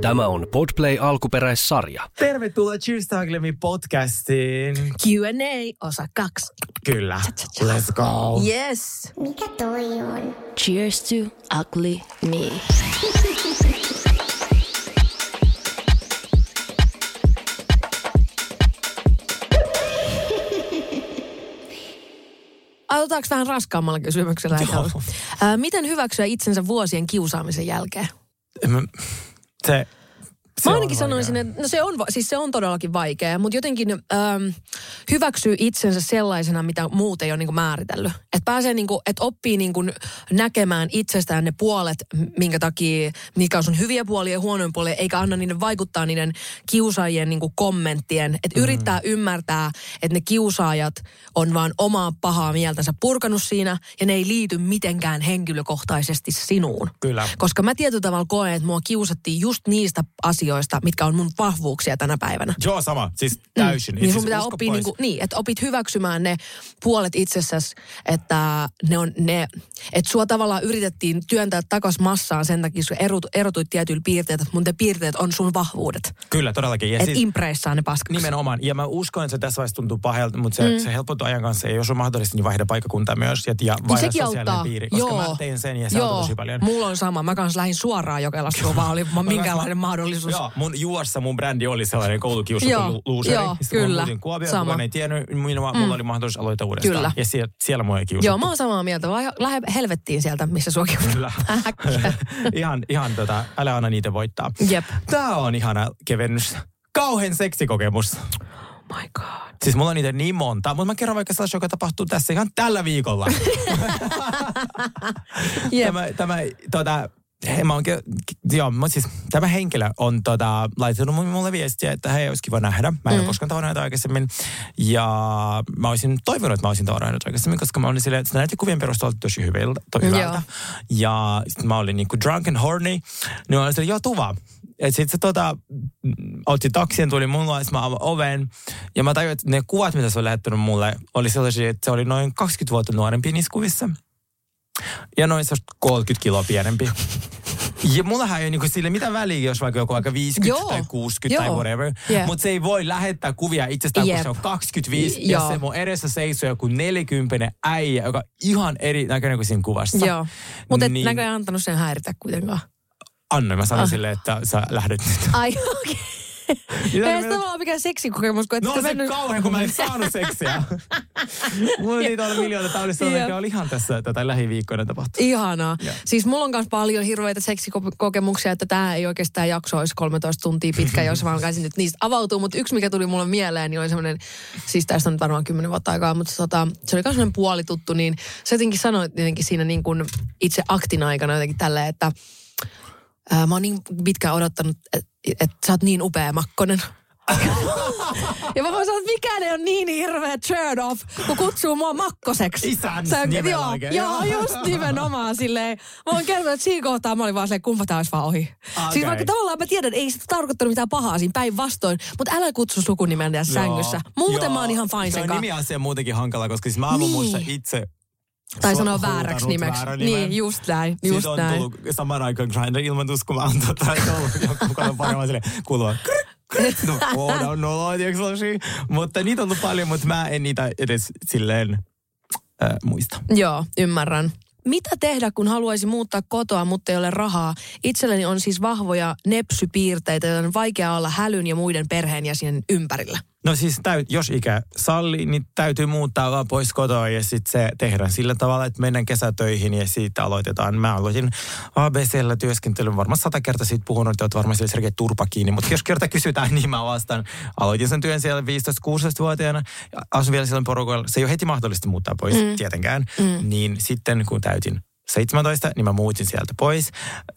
Tämä on Podplay alkuperäissarja. Tervetuloa Cheers to Ugly podcastiin. Q&A, osa kaksi. Kyllä. Let's go. Yes. Mikä toi on? Cheers to ugly me. Aloitetaanko vähän raskaammalla kysymyksellä? Joo. Miten hyväksyä itsensä vuosien kiusaamisen jälkeen? Mä- Se, se Mä ainakin sanoisin, että no se, on, siis se on todellakin vaikea, mutta jotenkin ähm, hyväksyy itsensä sellaisena, mitä muut ei ole niin määritellyt. Että pääsee, niin kuin, että oppii niin kuin näkemään itsestään ne puolet, minkä takia, mikä on sun hyviä puolia ja huonoja puolia, eikä anna niiden vaikuttaa niiden kiusaajien niin kuin kommenttien. Että mm. yrittää ymmärtää, että ne kiusaajat on vaan omaa pahaa mieltänsä purkanut siinä, ja ne ei liity mitenkään henkilökohtaisesti sinuun. Kyllä. Koska mä tietyllä tavalla koen, että mua kiusattiin just niistä asioista, mitkä on mun vahvuuksia tänä päivänä. Joo, sama. Siis täysin. Niin sun pitää oppia, niin, kuin, niin, että opit hyväksymään ne puolet itsessäsi, että ne on ne, että sua tavallaan yritettiin työntää takas massaan sen takia, kun erot, erotuit tietyillä piirteillä, että mun te piirteet on sun vahvuudet. Kyllä, todellakin. Ja Että siis, impreissaa ne paskaksi. Nimenomaan. Ja mä uskon, että se tässä vaiheessa tuntuu pahalta, mutta se, mm. se helpottuu ajan kanssa. Ja jos on mahdollista, niin vaihda paikkakuntaa myös. Ja, ja vaihda sekin sosiaalinen auttaa. piiri. Koska Joo. mä tein sen ja se Joo, tosi paljon. mulla on sama. Mä kanssa lähdin suoraan Jokelasta, kun vaan oli minkäänlainen mahdollisuus. Joo, mun juossa mun brändi oli sellainen koulukiusattu luuseri. joo, Sitten kun mä kyllä. muutin Kuopioon, Sama. kukaan ei tiennyt, minua, mulla oli mahdollisuus aloittaa uudestaan. Kyllä. Ja siellä, siellä mua ei kiusattu. Joo, mä oon samaa mieltä. Lähde, lähde helvettiin sieltä, missä on. Kyllä. Ihan, ihan tota, älä anna niitä voittaa. Jep. Tää on ihana kevennys. Kauhean seksikokemus. Oh my god. Siis mulla on niitä niin monta, mutta mä kerron vaikka sellaista, joka tapahtuu tässä ihan tällä viikolla. Jep. tämä, tämä, tota, he, mä oon, ke- joo, mä, siis, tämä henkilö on tota, laittanut mulle viestiä, että hei, olisi kiva nähdä. Mä en mm. ole koskaan tavannut aikaisemmin. Ja mä olisin toivonut, että mä olisin tavannut aikaisemmin, koska mä olin silleen, että se näytti kuvien perusteella tosi hyvältä. To, hyvältä. Ja sit mä olin niinku drunk and horny. Niin mä olin silleen, joo, tuva. Et sit se tota, mm, otti taksin, tuli mun luo, mä oven. Ja mä tajuin, että ne kuvat, mitä se oli lähettänyt mulle, oli sellaisia, että se oli noin 20 vuotta nuorempi niissä kuvissa. Ja noin se 30 kiloa pienempi. Ja mullahan ei ole niinku sille mitä väliä, jos vaikka joku aika 50 Joo. tai 60 tai Joo. whatever. Jep. Mutta se ei voi lähettää kuvia itsestään, kun Jep. se on 25 ja Joo. se mun edessä seisoo joku 40 äijä, joka on ihan eri näköinen kuin siinä kuvassa. Joo. Mutta Niin. näköjään antanut sen häiritä kuitenkaan. Anna, mä sanoin Ah. silleen, että sä lähdet nyt. Ai okei. Mitä Ei se tavallaan mikään seksikokemus, kun No se mennyt- kauhean, kun mä en saanut seksiä. Mulla oli niitä ollut miljoona Jep. mikä oli ihan tässä tätä lähiviikkoina tapahtunut. Ihanaa. Joo. Siis mulla on myös paljon hirveitä seksikokemuksia, että tämä ei oikeastaan jakso olisi 13 tuntia pitkä, jos mä alkaisin nyt niistä avautua. Mutta yksi, mikä tuli mulle mieleen, niin oli semmoinen, siis tästä on nyt varmaan 10 vuotta aikaa, mutta tota, se oli myös semmoinen puolituttu, niin se jotenkin sanoi jotenkin siinä niin kuin itse aktin aikana jotenkin tälleen, että ää, mä oon niin pitkään odottanut, että et, sä oot niin upea Makkonen. Ja mä voin sanoa, että mikään ei ole niin hirveä turn off, kun kutsuu mua makkoseksi. Isän Se on- nimellä joo, oikein, joo, just nimenomaan silleen. Mä voin kertoa, että siinä kohtaa mä olin vaan silleen, kumpa tää olisi vaan ohi. Okei. Siis vaikka tavallaan mä tiedän, että ei se tarkoittanut mitään pahaa siinä päinvastoin, mutta älä kutsu sukunimen tässä sängyssä. Muuten Joo. mä oon ihan fine Se sen on kanssa. nimiasia muutenkin hankala, koska siis mä aamun Niin. itse Tai so- sanoa vääräksi nimeksi. nimen. Niin, just näin, Siitä just on näin. tullut saman aikaan Grindr-ilmoitus, kun mä oon tota, joku paljon paremmin silleen, kuulua No, oh, no, no, sellaisia? Mutta niitä on ollut paljon, mutta mä en niitä edes silleen äh, muista. Joo, ymmärrän. Mitä tehdä, kun haluaisi muuttaa kotoa, mutta ei ole rahaa? Itselleni on siis vahvoja nepsypiirteitä, joten on vaikea olla hälyn ja muiden perheenjäsenen ympärillä. No siis täyt, jos ikä salli, niin täytyy muuttaa vaan pois kotoa ja sitten se tehdään sillä tavalla, että mennään kesätöihin ja siitä aloitetaan. Mä aloitin ABCllä työskentelyn, varmaan sata kertaa siitä puhunut, että oot varmaan sille selkeä turpa kiinni, mutta jos kerta kysytään, niin mä vastaan. Aloitin sen työn siellä 15-16-vuotiaana, ja asun vielä silloin porukoilla. Se ei ole heti mahdollista muuttaa pois mm. tietenkään. Mm. Niin sitten kun täytin 17, niin mä muutin sieltä pois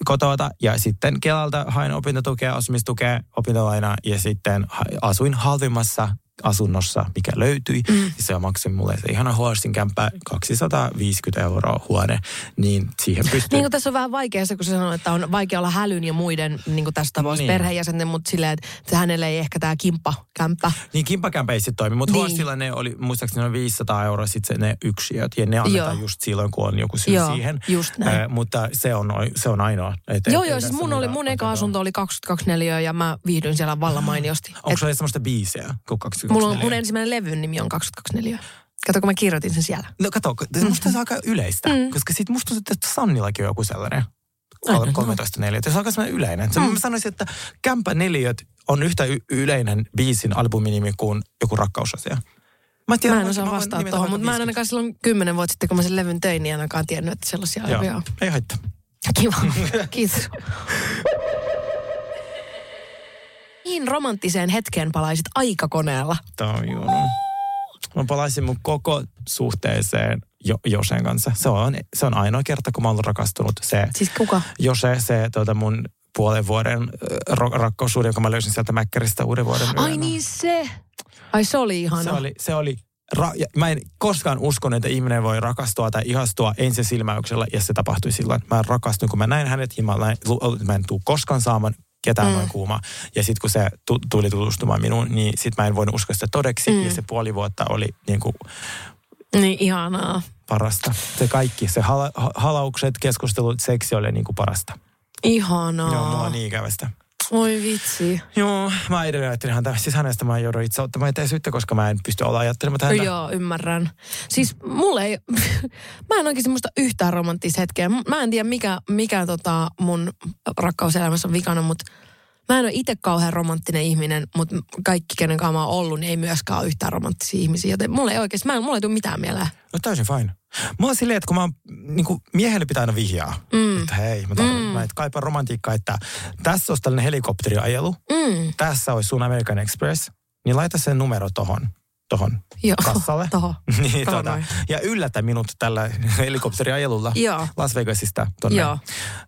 kotota ja sitten Kelalta hain opintotukea, asumistukea, opintolainaa ja sitten asuin halvimmassa asunnossa, mikä löytyi. Mm. Se maksoi mulle se ihana Horsin kämppä 250 euroa huone, niin siihen pystyy. Niin kuin tässä on vähän vaikea se, kun sä sanoit, että on vaikea olla hälyn ja muiden niin kuin tästä tapauksessa niin. perheenjäsenten, mutta silleen, että hänelle ei ehkä tämä kimppakämppä. Niin kimppakämppä ei sitten toimi, mutta niin. Horsilla ne oli, muistaakseni ne 500 euroa sitten ne yksiöt ja ne annetaan Joo. just silloin, kun on joku syy Joo, siihen. just näin. Äh, mutta se on, se on ainoa. Et, joo, joo, siis mun, oli, mun eka asunto oli 22 ja mä viihdyin siellä vallan mainiosti. Onko se semmoista biisiä kuin 22 Mulla on, mun ensimmäinen levyn nimi on 22 Kato, kun mä kirjoitin sen siellä. No kato, mm. musta se on aika yleistä, mm. koska sit musta tuntuu, että Sannillakin on joku sellainen. 13 neliöt. Se on aika sellainen yleinen. Mm. Mä sanoisin, että Kämpä neliöt on yhtä y- yleinen biisin albuminimi kuin joku rakkausasia. Mä, tiedän, mä en osaa vastaa tuohon, mutta mä en ainakaan silloin kymmenen vuotta sitten, kun mä sen levyn tein, niin ainakaan tiennyt, että sellaisia Joo, on. ei haittaa. Kiva, kiitos. Mihin romanttiseen hetkeen palaisit aikakoneella? Toi Mä palaisin mun koko suhteeseen jo, Josen kanssa. Se on, se on ainoa kerta, kun mä oon rakastunut. Se, siis kuka? Jose, se tuota mun puolen vuoden ro- rakkaussuhde, jonka mä löysin sieltä Mäkkäristä uuden vuoden Ai yönä. niin se. Ai se oli ihana. Se oli, se oli ra- mä en koskaan uskonut, että ihminen voi rakastua tai ihastua ensisilmäyksellä, ja se tapahtui silloin. Mä rakastun, kun mä näin hänet, ja mä, näin, mä en tule koskaan saamaan ketään mm. noin kuuma. Ja sitten kun se tu- tuli tutustumaan minuun, niin sitten mä en voinut uskoa sitä todeksi. Mm. Ja se puoli vuotta oli niin kuin... Niin ihanaa. Parasta. Se kaikki, se hala- halaukset, keskustelut, seksi oli niin kuin parasta. Ihanaa. Joo, mulla on niin ikävästä. Oi vitsi. Joo, mä edelleen ajattelin häntä. Siis hänestä mä joudun itse ottamaan eteen syyttä, koska mä en pysty olla ajattelemaan häntä. Joo, ymmärrän. Siis mulle ei, mä en oikein semmoista yhtään romanttista hetkeä. Mä en tiedä mikä, mikä tota mun rakkauselämässä on vikana, mutta mä en ole itse kauhean romanttinen ihminen, mutta kaikki, kenen kanssa mä oon ollut, niin ei myöskään ole yhtään romanttisia ihmisiä. Joten mulle ei oikeasti, mä en, mulle ei tule mitään mieleen. No täysin fine. Mulla on silleen, että kun mä niin kuin miehelle pitää aina vihjaa, mm. että hei, mä, tarvitsen, mm. mä et kaipaan romantiikkaa, että tässä olisi tällainen helikopteriajelu, mm. tässä olisi sun American Express, niin laita sen numero tohon tohon Joo, kassalle. Toho. niin, tota, ja yllätä minut tällä helikopteriajelulla Joo. Las Vegasista tonne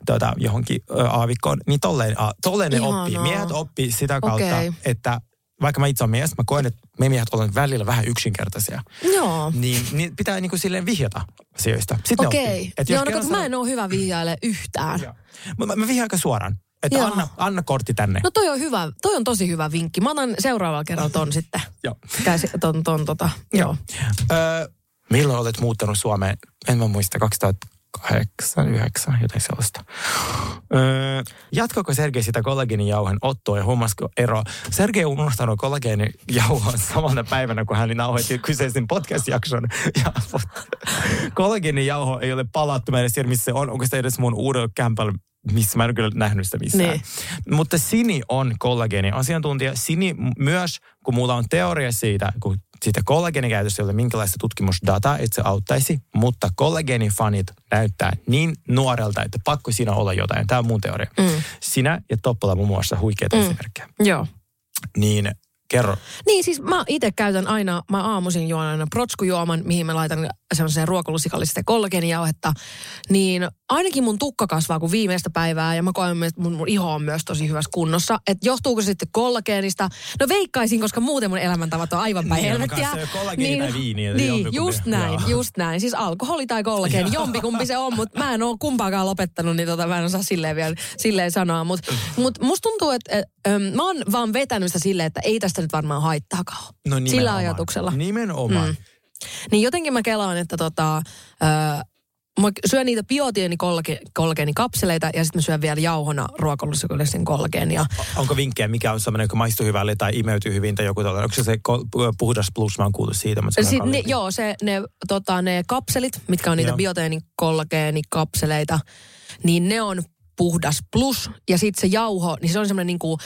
tota, johonkin ä, aavikkoon. Niin tolleen, a, tolleen ne oppii. Miehet oppii sitä kautta, okay. että vaikka mä itse olen mies, mä koen, että me miehet olemme välillä vähän yksinkertaisia. Joo. Niin, niin pitää niin kuin silleen vihjata asioista. Okei. Okay. Joo, no, sanoo... mä en ole hyvä vihjaille yhtään. Mä, mä, mä vihjaan aika suoraan. Että anna, anna kortti tänne. No toi on hyvä, toi on tosi hyvva vinkki. Mä otan seuraavalla kerralla ton sitten. Joo. Käsi, ton, ton, tota, joo. Öö, milloin olet muuttanut Suomeen? En mä muista, 2008, 9, jotain sellaista. Öö, jatkoko Sergei sitä kollageenijauhen ottoa ja hummasko ero? Sergei on unohtanut kollageenijauhon samana päivänä, kun hän nauhoitti kyseisen podcast-jakson. Ja kollageenijauho ei ole palattu. Mä en tiedä, missä se on. Onko se edes mun uudella kämpällä missä mä en kyllä nähnyt sitä missään. Niin. Mutta Sini on kollageeni-asiantuntija. Sini myös, kun mulla on teoria siitä, kun siitä kollageenikäytössä ei ole minkälaista tutkimusdataa, että se auttaisi, mutta kollageenifanit näyttää niin nuorelta, että pakko siinä olla jotain. Tämä on mun teoria. Mm. Sinä ja Toppola muun muassa huikeita mm. esimerkkejä. Joo. Niin Kerro. Niin siis mä itse käytän aina, mä aamuisin juon aina protskujuoman, mihin mä laitan semmoiseen ruokalusikallista kollageenijauhetta. Niin ainakin mun tukka kasvaa kuin viimeistä päivää ja mä koen, että mun, mun iho on myös tosi hyvässä kunnossa. Että johtuuko se sitten kollageenista? No veikkaisin, koska muuten mun elämäntavat on aivan päin niin, helvettiä. Niin, tai viiniä. Niin, just näin, joo. just näin. Siis alkoholi tai kollageeni, jompikumpi se on, mutta mä en ole kumpaakaan lopettanut, niin tota, mä en osaa silleen vielä silleen sanoa. Mutta mut musta tuntuu, että et, et, mä oon vaan vetänyt sitä silleen, että ei tästä nyt varmaan haittaakaan. No Sillä ajatuksella. Nimenomaan. Mm. Niin jotenkin mä kelaan, että tota, ö, Mä syön niitä biotienikolageeni-kapseleita ja sitten mä syön vielä jauhona ruokalusikallisen kollageenia. Onko vinkkejä, mikä on semmoinen, joka maistuu hyvälle tai imeytyy hyvin tai joku tällainen? Onko se se puhdas plus, mä oon kuullut siitä. Mutta Sitten ne, joo, se, ne, tota, ne kapselit, mitkä on niitä bioteenikolageeni-kapseleita, niin ne on puhdas plus. Ja sitten se jauho, niin se on semmoinen niinku,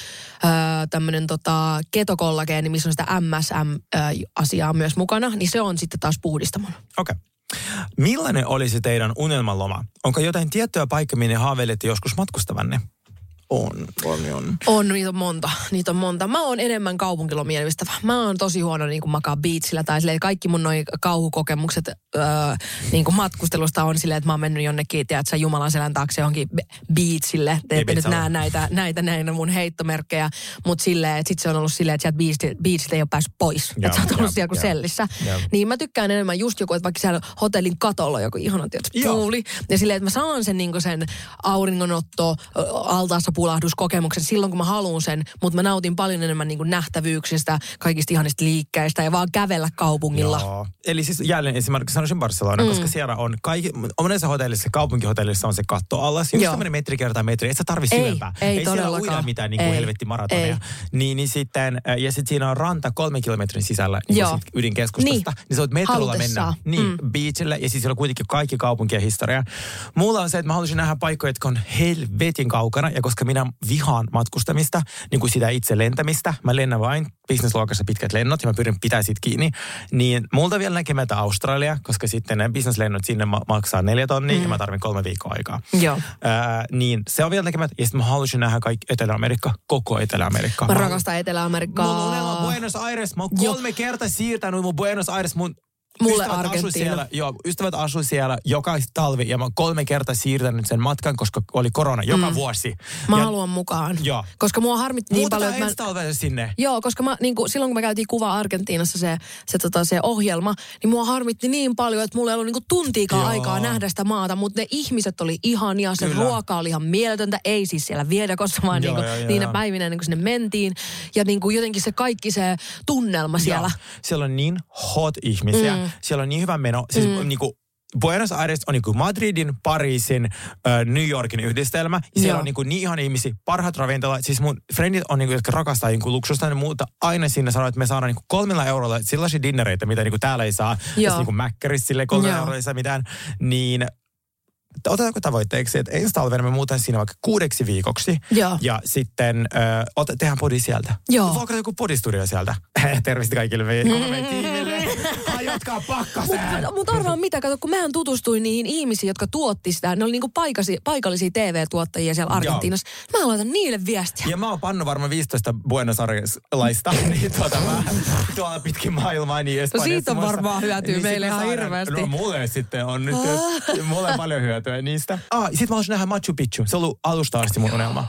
tämmöinen tota, ketokollageeni, missä on sitä MSM-asiaa myös mukana. Niin se on sitten taas puhdistamon. Okei. Okay. Millainen olisi teidän unelmaloma? Onko jotain tiettyä paikkaa, minne haaveilette joskus matkustavanne? On, on, on. On, niitä on monta. Niitä on monta. Mä oon enemmän kaupunkilomien ystävä. Mä oon tosi huono niin kuin makaa beachillä tai silleen, kaikki mun noi kauhukokemukset öö, niin kuin matkustelusta on silleen, että mä oon mennyt jonnekin, tiedätkö, Jumalan selän taakse johonkin beachille. Te ette nyt näe näitä, näitä näitä mun heittomerkkejä, mutta silleen, että sit se on ollut silleen, että sieltä beachiltä, ei ole päässyt pois. Ja, että sä oot ollut siellä kuin sellissä. Ja. Niin mä tykkään enemmän just joku, että vaikka siellä hotellin katolla joku ihana tietysti puuli. Ja silleen, että mä saan sen, niin sen auringonotto, altaassa pulahduskokemuksen silloin, kun mä haluan sen, mutta mä nautin paljon enemmän niin kuin nähtävyyksistä, kaikista ihanista liikkeistä ja vaan kävellä kaupungilla. Joo. Eli siis jälleen esimerkiksi sanoisin Barcelona, mm. koska siellä on kaikki, monessa hotellissa, kaupunkihotellissa on se katto alas, just tämmöinen metri kertaa metri, et sä tarvi syvempää. Ei, ei siellä uida mitään niin kuin helvetti maratonia. Niin, niin sitten, ja sitten siinä on ranta kolme kilometrin sisällä niin Joo. ydinkeskustasta, niin, niin sä voit metrolla mennä niin, mm. beachille, ja siis siellä on kuitenkin kaikki kaupunkien historia. Mulla on se, että mä haluaisin nähdä paikkoja, jotka on helvetin kaukana, ja koska minä vihaan matkustamista, niin kuin sitä itse lentämistä. Mä lennän vain bisnesluokassa pitkät lennot ja mä pyrin pitää siitä kiinni. Niin multa vielä näkemättä Australia, koska sitten ne bisneslennot sinne maksaa neljä tonnia mm. ja mä tarvin kolme viikkoa aikaa. Joo. Ää, niin se on vielä näkemättä. Ja sitten mä haluaisin nähdä kaikki Etelä-Amerikka, koko Etelä-Amerikka. Mä, mä rakastan Etelä-Amerikkaa. Mulla on Buenos Aires. Mä oon kolme kertaa siirtänyt mun Buenos Aires mun Mulle ystävät Argentiina. Siellä, joo, ystävät asui siellä joka talvi ja mä oon kolme kertaa siirtänyt sen matkan, koska oli korona joka mm. vuosi. Mä ja, haluan mukaan. Joo. Koska mua harmitti niin paljon, että mä... sinne. Joo, koska mä, niin kuin, silloin kun me käytiin kuva Argentiinassa se, se, tota, se ohjelma, niin mua harmitti niin paljon, että mulla ei ollut niin kuin tuntiikaan joo. aikaa nähdä sitä maata, mutta ne ihmiset oli ihania, se Kyllä. ruoka oli ihan mieletöntä, ei siis siellä Viedakossa, vaan joo, niin kuin, joo, joo, niinä päivinä niin kuin sinne mentiin. Ja niin kuin jotenkin se kaikki se tunnelma siellä. Joo. Siellä on niin hot ihmisiä. Mm. Siellä on niin hyvä meno. Siis mm. niin kuin, Buenos Aires on niin Madridin, Pariisin, äh, New Yorkin yhdistelmä. Ja siellä Joo. on niin, kuin niin ihan ihmisiä, parhaat ravintolat. Siis mun friendit on niin kuin, jotka rakastaa niin kuin luksusta, niin muuta aina sinne sanoo, että me saadaan niin kuin kolmella eurolla sellaisia dinnereitä, mitä niin kuin täällä ei saa. Joo. Ja niin kuin Mäkkärissä kolmella eurolla ei saa mitään. Niin otetaanko tavoitteeksi, että ensi talvena me muutan siinä vaikka kuudeksi viikoksi. Joo. Ja sitten äh, ot, tehdään podi sieltä. Joo. Voiko joku podistudio sieltä? Terveistä kaikille meidän, tiimille. Hajotkaa pakkaseen. Mutta mut arvaa mitä, kato, kun mähän tutustuin niihin ihmisiin, jotka tuotti sitä. Ne oli niinku paikasi, paikallisia TV-tuottajia siellä Argentiinassa. Mä laitan niille viestiä. Ja mä oon pannu varmaan 15 Buenos Aires-laista. niin tuota mä tuolla pitkin maailmaa. Niin no siitä on varmaan hyötyä niin meille ihan hirveästi. No mulle sitten on nyt, ah. mulle on paljon hyötyä hyötyä niistä. Ah, sit mä haluaisin nähdä Machu Picchu. Se on ollut alusta asti mun unelma.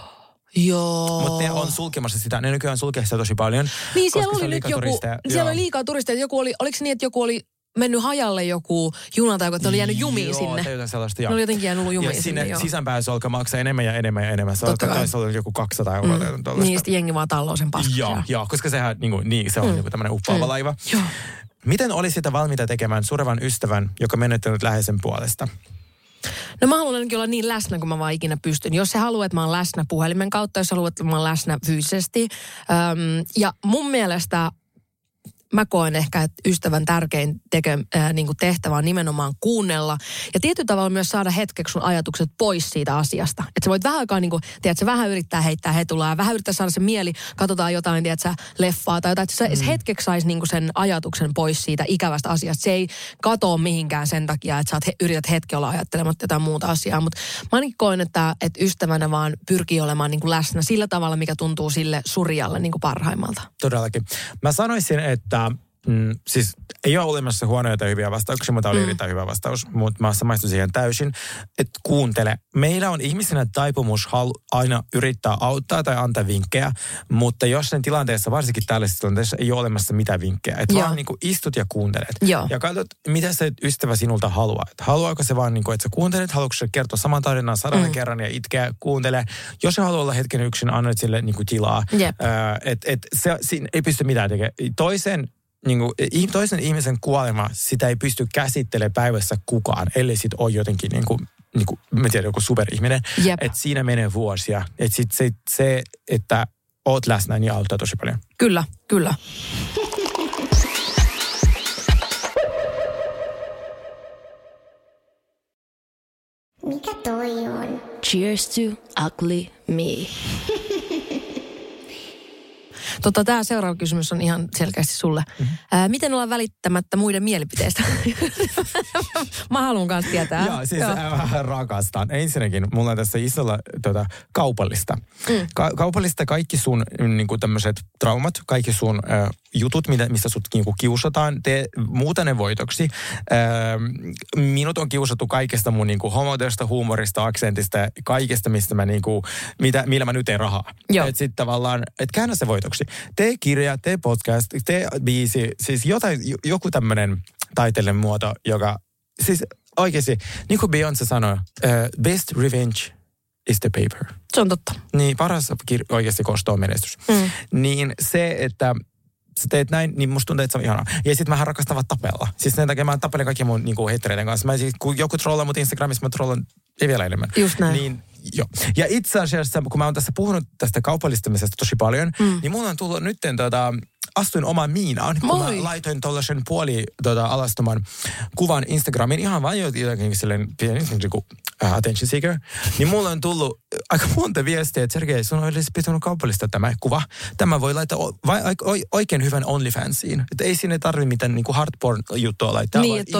Joo. Mutta ne on sulkemassa sitä. Ne nykyään sulkee sitä tosi paljon. Niin, siellä oli nyt joku, turisteja. siellä oli liikaa turisteja. Joku oli, oliko se niin, että joku oli mennyt hajalle joku juna tai joku, oli jäänyt jumiin joo, sinne. Joo, sellaista, joo. Ne oli jotenkin jäänyt jumiin ja sinne, sinne sisäänpäin se alkaa maksaa enemmän ja enemmän ja enemmän. Se alkaa taisi olla joku 200 euroa. Mm. Niin, sitten jengi vaan talloo sen paskaa. Joo, joo, koska sehän niin, kuin, niin se on mm. niin tämmöinen uppaava mm. laiva. Joo. Miten olisi sitä valmiita tekemään surevan ystävän, joka menettänyt läheisen puolesta? No mä haluan ainakin olla niin läsnä kuin mä vaan ikinä pystyn. Jos se haluaa, että mä oon läsnä puhelimen kautta, jos haluat, että mä oon läsnä fyysisesti. Öm, ja mun mielestä mä koen ehkä, että ystävän tärkein teke, äh, niin kuin tehtävä on nimenomaan kuunnella. Ja tietyllä tavalla myös saada hetkeksi sun ajatukset pois siitä asiasta. Että sä voit vähän aikaa, niin kuin, tiedätkö, vähän yrittää heittää hetulaa vähän yrittää saada se mieli, katsotaan jotain, tiedätkö, leffaa tai jotain. Että se mm. hetkeksi saisi niin kuin sen ajatuksen pois siitä ikävästä asiasta. Se ei katoa mihinkään sen takia, että sä he, yrität hetki olla ajattelematta jotain muuta asiaa. Mutta mä ainakin koen, että, että ystävänä vaan pyrkii olemaan niin kuin läsnä sillä tavalla, mikä tuntuu sille surjalle niin kuin parhaimmalta. Todellakin. Mä sanoisin, että um, Mm, siis ei ole olemassa huonoja tai hyviä vastauksia, mutta oli mm. erittäin hyvä vastaus. Mutta mä samaistun siihen täysin, että kuuntele. Meillä on ihmisenä taipumus halu, aina yrittää auttaa tai antaa vinkkejä, mutta jos sen tilanteessa, varsinkin tällaisessa tilanteessa, ei ole olemassa mitään vinkkejä. Että vaan niin kuin istut ja kuuntelet. Joo. Ja katsot, mitä se ystävä sinulta haluaa. Et haluaako se vaan, niin kuin, että sä kuuntelet, haluatko se kertoa saman tarinan sadan mm. kerran ja itkeä, kuuntele. Jos se haluaa olla hetken yksin, annat sille niin kuin tilaa. Yep. et, et se, siinä ei pysty mitään tekemään. Toisen niin kuin, toisen ihmisen kuolema, sitä ei pysty käsittelemään päivässä kukaan, ellei sit ole jotenkin niin kuin, niin kuin, mä tiedän, joku superihminen. Että siinä menee vuosia. Että sit se, se, että oot läsnä, niin auttaa tosi paljon. Kyllä, kyllä. Mikä toi on? Cheers to ugly me. Tota, tämä seuraava kysymys on ihan selkeästi sulle. Mm-hmm. Ää, miten olla välittämättä muiden mielipiteistä? Mä haluan kanssa tietää. Joo, siis Joo. rakastan. Ensinnäkin, mulla on tässä isolla tota, kaupallista. Mm. Ka- kaupallista kaikki sun niin tämmöiset traumat, kaikki sun äh, jutut, mitä, mistä sut niinku kiusataan, tee muuta ne voitoksi. Öö, minut on kiusattu kaikesta mun niinku homoteosta, huumorista, aksentista, kaikesta, mistä mä niinku, mitä, millä mä nyt teen rahaa. Et sit tavallaan, et käännä se voitoksi. Tee kirja, tee podcast, tee biisi, siis jotain, joku tämmönen taiteellinen muoto, joka, siis oikeasti, niin kuin Beyoncé sanoi, uh, best revenge is the paper. Se on totta. Niin, paras kir- oikeasti kosto on menestys. Mm. Niin se, että sä teet näin, niin musta tuntuu, että se on ihanaa. Ja sitten mähän rakastavat tapella. Siis sen takia mä tappelen kaikki mun niinku, heittereiden kanssa. Mä siis, kun joku trollaa mut Instagramissa, mä trollan ei vielä enemmän. Just näin. Niin, joo. Ja itse asiassa, kun mä oon tässä puhunut tästä kaupallistamisesta tosi paljon, mm. niin mulla on tullut nytten tota, astuin omaan miinaan, kun Moi. mä laitoin tuollaisen puoli tota, alastoman kuvan Instagramiin ihan vain jotenkin silleen pieni niin uh, attention seeker. Niin mulla on tullut aika monta viestiä, että Sergei, sun olisi pitänyt kaupallista tämä kuva. Tämä voi laittaa o, vai, o, oikein hyvän OnlyFansiin. Että ei sinne tarvi mitään niin porn juttua laittaa. Niin, että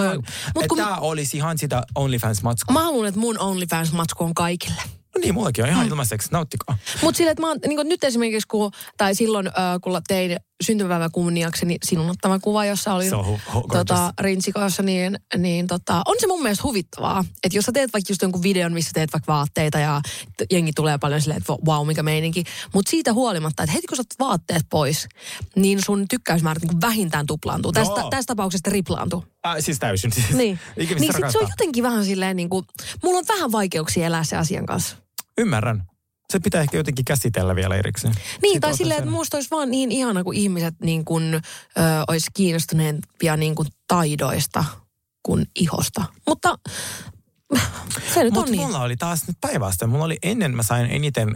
mut kun... tämä olisi ihan sitä OnlyFans-matskua. Mä haluan, että mun OnlyFans-matsku on kaikille. No niin, mullakin on ihan mm. ilmaiseksi, nauttikaa. Mutta sille, että mä oon, niin nyt esimerkiksi, kun, tai silloin äh, kun tein syntymäpäivän kunniakseni sinun ottama kuva, jossa oli hu, tota, rintsikossa, niin, niin tota, on se mun mielestä huvittavaa. Että jos sä teet vaikka just jonkun videon, missä teet vaikka vaatteita ja jengi tulee paljon silleen, että wow, mikä meininki. Mutta siitä huolimatta, että heti kun sä vaatteet pois, niin sun tykkäysmäärät niin vähintään tuplaantuu. Tästä, tässä tapauksessa triplaantuu. Äh, siis täysin. Siis. Niin, niin sit se on jotenkin vähän silleen niin kuin, mulla on vähän vaikeuksia elää se asian kanssa. Ymmärrän. Se pitää ehkä jotenkin käsitellä vielä erikseen. Niin, Sitten tai silleen, että musta olisi vaan niin ihana, kun ihmiset niin kuin, ö, olisi kiinnostuneempia niin kuin taidoista kuin ihosta. Mutta se nyt Mut on niin. mulla oli taas nyt päinvastoin. Mulla oli ennen, mä sain eniten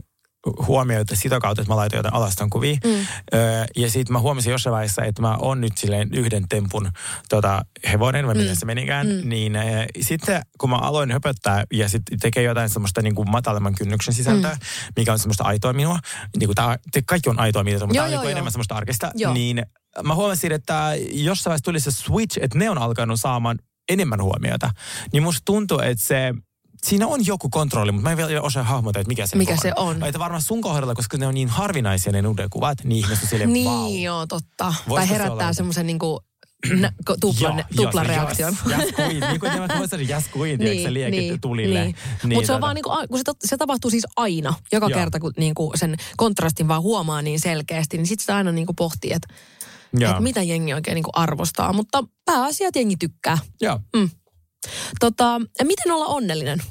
huomioita sitä kautta, että mä laitoin jotain alaston kuvia. Mm. Öö, ja sitten mä huomasin jossain vaiheessa, että mä oon nyt silleen yhden tempun tota, hevonen, vai mm. miten se menikään. Mm. Niin äh, sitten kun mä aloin höpöttää ja sitten tekee jotain semmoista niin kuin matalemman kynnyksen sisältöä, mm. mikä on semmoista aitoa minua. Niin kuin tää, te, kaikki on aitoa minua, mutta tämä on niin enemmän semmoista arkista. Joo. Niin mä huomasin, että jossain vaiheessa tuli se switch, että ne on alkanut saamaan enemmän huomiota. Niin musta tuntuu, että se siinä on joku kontrolli, mutta mä en vielä osaa hahmottaa, että mikä se mikä on. se on. Että varmaan sun kohdalla, koska ne on niin harvinaisia ne nudenkuvat, niin ihmiset silleen, Niin wow. joo, totta. Voisiko tai herättää semmoisen niinku nä, tuplan, Joo, tuplan joo, se reaktion. Yes, yes queen. Niin kuin nämä toiset yes queen, niin, se liekit niin, tulille. Niin. Niin, Mutta se on tota- niinku, kun se, se tapahtuu siis aina, joka Joo. kerta kun niinku sen kontrastin vaan huomaa niin selkeästi, niin sitten sitä aina niinku pohtii, että et mitä jengi oikein niinku arvostaa. Mutta pääasia, että jengi tykkää. Joo. Mm. Tota, miten olla onnellinen?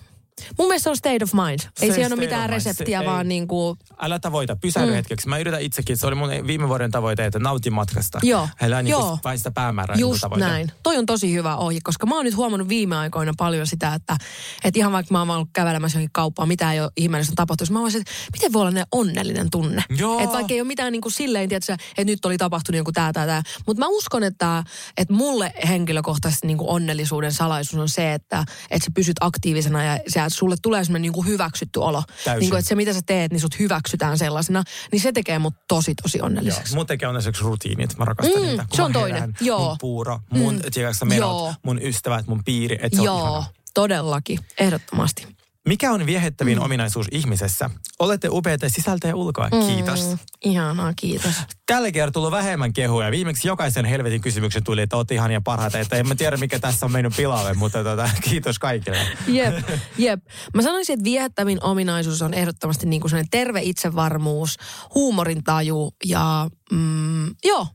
Mun mielestä se on state of mind. Ei Se siinä ole mitään reseptiä, Se- vaan ei. niin kuin, Älä tavoita, pysähdy mm. hetkeksi. Mä yritän itsekin, se oli mun viime vuoden tavoite, että nautin matkasta. Joo, Älä niin joo. kuin vain sitä päämäärää niin kuin Just tavoita. näin. Toi on tosi hyvä ohje, koska mä oon nyt huomannut viime aikoina paljon sitä, että, että ihan vaikka mä oon ollut kävelemässä johonkin kauppaan, mitä ei ole ihmeellistä tapahtunut, mä oon että miten voi olla ne onnellinen tunne. Joo. Että vaikka ei ole mitään niin kuin silleen, tietysti, että nyt oli tapahtunut joku tää, tää, tää. Mutta mä uskon, että, että mulle henkilökohtaisesti niin kuin onnellisuuden salaisuus on se, että, että sä pysyt aktiivisena ja että sulle tulee semmoinen niin kuin hyväksytty olo. Täysin. Niin kuin, että se mitä sä teet, niin sut hyväksytään sellaisena, niin se tekee mut tosi, tosi Joo. onnelliseksi. Mun tekee onnelliseksi rutiinit. Mä rakastan Mm, niitä. Kun se on toinen. herään, Joo. Mun puuro, mun, mm. tiedätkö, menot, Joo. mun ystävät, mun piiri. Että se on Joo, ihanaa. todellakin, ehdottomasti. Mikä on viehättävin mm. ominaisuus ihmisessä? Olette upeita sisältä ja ulkoa. Kiitos. Mm, ihanaa, kiitos. Tällä kertaa tullut vähemmän kehuja. Viimeksi jokaisen helvetin kysymyksen tuli, että oot ihania parhaita. Että en mä tiedä, mikä tässä on mennyt pilalle, mutta tota, kiitos kaikille. Jep, jep. Mä sanoisin, että viehättävin ominaisuus on ehdottomasti niin kuin terve itsevarmuus, huumorintaju ja mm, joo,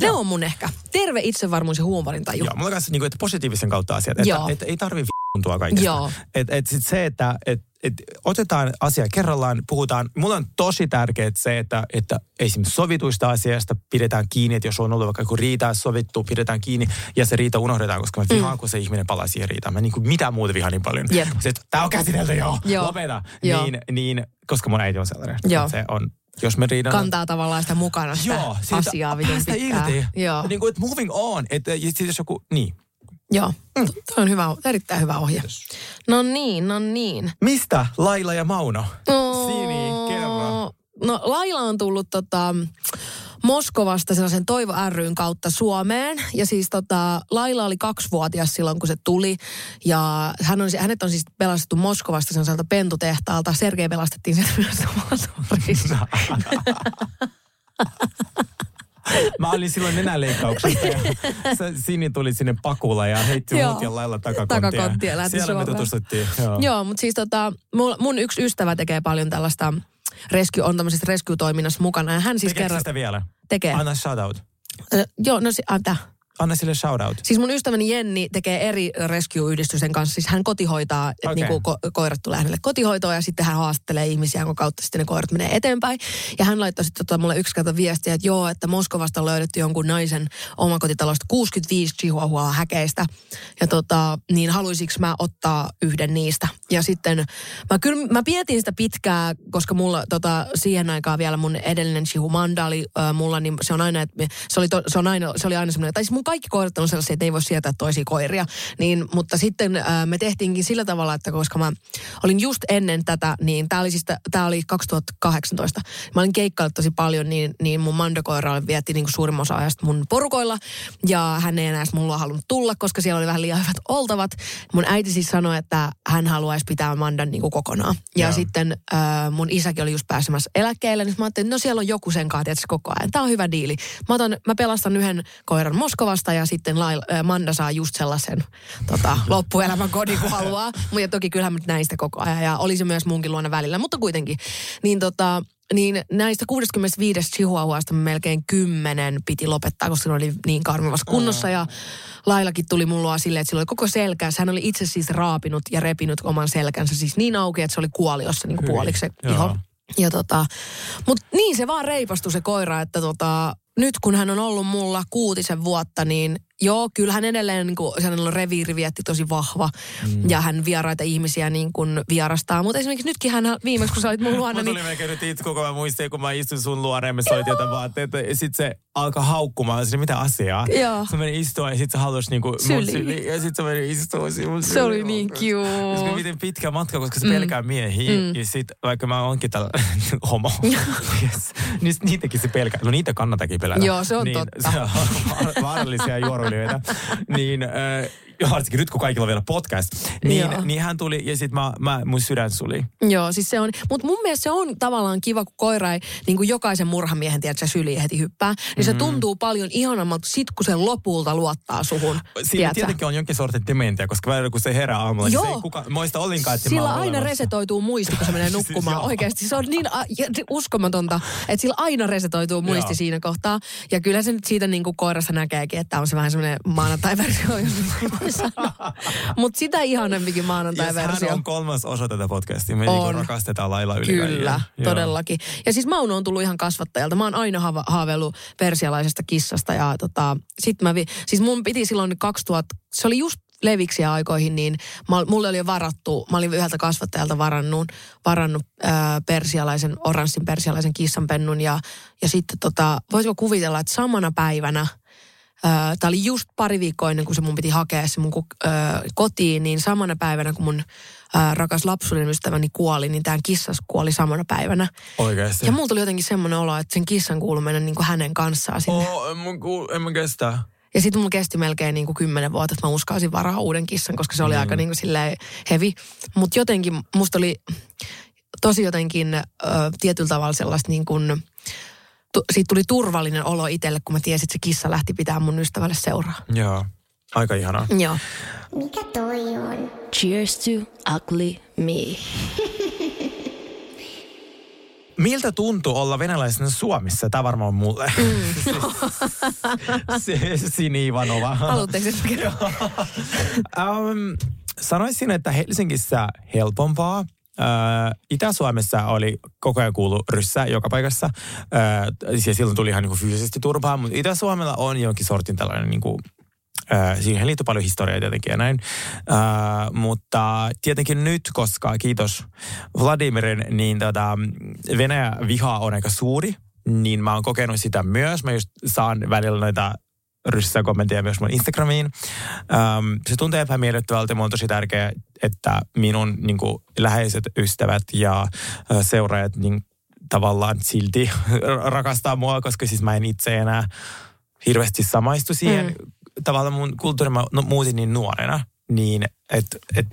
ne Joo. on mun ehkä. Terve itsevarmuus ja huumorintaju. Joo, mulla kanssa niin kuin, että positiivisen kautta asiat. Että, Joo. että ei tarvi v***untua kaikesta. Joo. Et, et sit se, että et, et otetaan asia kerrallaan, puhutaan. Mulla on tosi tärkeää se, että, että esimerkiksi sovituista asiasta pidetään kiinni, että jos on ollut vaikka joku riita sovittu, pidetään kiinni ja se riita unohdetaan, koska mä vihaan, mm. kun se ihminen palaa siihen riitaan. Mä niin kuin mitään muuta vihaan niin paljon. Että tää on käsitelty jo, Joo. lopeta. Joo. Niin, niin, koska mun äiti on sellainen. Joo. Se on, jos me riidaan... Kantaa tavallaan sitä mukana sitä Joo, siitä asiaa päästä pitkään. irti. Joo, Niin kuin, että moving on. Että ja sit jos joku, niin. Joo. Mm. Tuo on hyvä, erittäin hyvä ohje. No niin, no niin. Mistä Laila ja Mauno? Oh, Sini, kerro. No Laila on tullut tota, Moskovasta sellaisen Toivo ryn kautta Suomeen. Ja siis tota, Laila oli kaksivuotias silloin, kun se tuli. Ja hän on, hänet on siis pelastettu Moskovasta sellaiselta pentutehtaalta. Sergei pelastettiin sen myös Mä olin silloin nenäleikkauksessa ja Sini tuli sinne pakulla ja heitti mut ja lailla takakonttia. Takakonttia lähti Siellä me tutustuttiin. Joo. Joo, mutta siis tota, mun, mun yksi ystävä tekee paljon tällaista rescue, on tämmöisessä rescue-toiminnassa mukana. Ja hän siis Tekeekö kerran sitä vielä? tekee. Anna shoutout. Ö, joo, no si, äh, Anna sille shoutout. Siis mun ystäväni Jenni tekee eri rescue-yhdistysten kanssa. Siis hän kotihoitaa, että Okei. niinku ko- koirat tulee hänelle kotihoitoon ja sitten hän haastattelee ihmisiä, jonka kautta sitten ne koirat menee eteenpäin. Ja hän laittoi sitten tota mulle yksi kerta viestiä, että joo, että Moskovasta on löydetty jonkun naisen omakotitalosta 65 chihuahua häkeistä. Ja tota, niin haluaisinko mä ottaa yhden niistä. Ja sitten mä kyllä, mä pietin sitä pitkää, koska mulla tota, siihen aikaan vielä mun edellinen chihu Manda oli äh, mulla, niin se on aina, että se oli, to, se on aina, se oli aina semmoinen, tai siis mun kaikki koirat on sellaisia, että ei voi sietää toisia koiria. Niin, mutta sitten äh, me tehtiinkin sillä tavalla, että koska mä olin just ennen tätä, niin tämä oli siis, tää oli 2018. Mä olin keikkaillut tosi paljon, niin, niin mun mandakoira vietti niin suurimman osa ajasta mun porukoilla. Ja hän ei enää edes mulla halunnut tulla, koska siellä oli vähän liian hyvät oltavat. Mun äiti siis sanoi, että hän haluaisi pitää mandan niin kuin kokonaan. Ja Joo. sitten äh, mun isäkin oli just pääsemässä eläkkeelle, niin mä ajattelin, että no siellä on joku sen kanssa, koko ajan. Tämä on hyvä diili. Mä, otan, mä pelastan yhden koiran Moskovasta ja sitten Laila, äh, Manda saa just sellaisen tota, loppuelämän kodin, kun haluaa. Mutta toki kyllähän mä sitä koko ajan ja oli se myös munkin luona välillä, mutta kuitenkin. Niin tota, niin näistä 65 chihuahuasta melkein kymmenen piti lopettaa, koska ne oli niin karmivassa kunnossa. Ja Lailakin tuli mun luo silleen, että sillä oli koko selkä. Hän oli itse siis raapinut ja repinut oman selkänsä siis niin auki, että se oli kuoliossa niin kuin puoliksi se iho. Ja tota, mutta niin se vaan reipastui se koira, että tota, nyt kun hän on ollut mulla kuutisen vuotta, niin joo, kyllä hän edelleen, niin kuin, hänellä on reviiri vietti tosi vahva mm. ja hän vieraita ihmisiä niin kuin vierastaa. Mutta esimerkiksi nytkin hän viimeksi, kun sä olit mun luona, Mä niin tuli melkein nyt itku, kun mä muistin, kun mä istuin sun luona ja me soitin jotain vaatteita. Ja sit se alkoi haukkumaan. Sitten mitä asiaa? Joo. Se meni istua ja sit se halusi niinku mun Syliin. syliin. Ja sit se meni istua mun se oli niin Koska cute. miten pitkä matka, koska se pelkää miehiä. Mm. Ja sit, vaikka mä oonkin tällä homo, yes, niin niitäkin se pelkää. No niitä kannatakin pelätä. Joo, se on niin, totta. Se on va- vaarallisia juoruilijoita. niin, äh, varsinkin nyt kun kaikilla on vielä podcast. Niin, Joo. niin hän tuli ja sit mä, mä, mun sydän suli. Joo, siis se on, mutta mun mielestä se on tavallaan kiva, kun koira ei niin kuin jokaisen murhamiehen, tiedätkö, syliin heti hyppää. Niin se tuntuu paljon ihanammalta sit, kun se lopulta luottaa suhun, Siinä tietenkin on jonkin sortin dementia, koska välillä kun se herää aamulla, niin se Joo. ei kuka, muista ollenkaan, että Sillä aina olemassa. resetoituu muisti, kun se menee Siis nukkumaan. joo. Oikeasti se on niin a- uskomatonta, että sillä aina resetoituu muisti Joo. siinä kohtaa. Ja kyllä se nyt siitä niin kuin koirassa näkeekin, että on se vähän semmoinen maanantai-versio, jos sanoa. Mutta sitä ihanempikin maanantai-versio. on kolmas osa tätä podcastia. Me On. niinku rakastetaan lailla yli Kyllä, kaiken. todellakin. Ja siis Mauno on tullut ihan kasvattajalta. Mä oon aina haava- haaveillut persialaisesta kissasta ja tota, sit mä vi- siis mun piti silloin 2000, se oli just leviksiä aikoihin, niin mulle oli jo varattu, mä olin yhdeltä kasvattajalta varannut, varannut ää, persialaisen, oranssin persialaisen kissanpennun ja, ja sitten tota, voisiko kuvitella, että samana päivänä Tämä oli just pari viikkoa ennen kuin se mun piti hakea se mun kotiin, niin samana päivänä kun mun rakas lapsuuden ystäväni kuoli, niin tämä kissas kuoli samana päivänä. Oikeasti. Ja mulla tuli jotenkin semmoinen olo, että sen kissan kuului mennä niin kuin hänen kanssaan sinne. Oh, en mä, kuul, en mä kestä. Ja sitten mulla kesti melkein niin kuin kymmenen vuotta, että mä uskalsin varaa uuden kissan, koska se oli mm. aika niin kuin silleen heavy. Mutta jotenkin musta oli tosi jotenkin ö, tietyllä tavalla sellaista niin kuin, tu, siitä tuli turvallinen olo itselle, kun mä tiesin, että se kissa lähti pitää mun ystävälle seuraa. Joo. Aika ihanaa. Joo. Mikä toi on? Cheers to ugly me. Miltä tuntuu olla venäläisenä Suomessa? Tämä varmaan on mulle. Mm. se, Sini Ivanova. Haluatteko, um, sanoisin, että Helsingissä helpompaa. Itä-Suomessa oli koko ajan kuulu ryssä joka paikassa. Äh, ja silloin tuli ihan niin kuin fyysisesti turpaa, mutta Itä-Suomella on jonkin sortin tällainen niin kuin, siihen liittyy paljon historiaa tietenkin ja näin. Äh, mutta tietenkin nyt, koska kiitos Vladimirin, niin tota, Venäjä viha on aika suuri, niin mä oon kokenut sitä myös. Mä just saan välillä noita ryssä kommentteja myös mun Instagramiin. Um, se tuntuu epämiellyttävältä ja on tosi tärkeää, että minun niin kuin, läheiset ystävät ja uh, seuraajat niin, tavallaan silti rakastaa mua, koska siis mä en itse enää hirveästi samaistu siihen. Mm. Tavallaan mun kulttuuri, mä no, muutin niin nuorena, niin että et,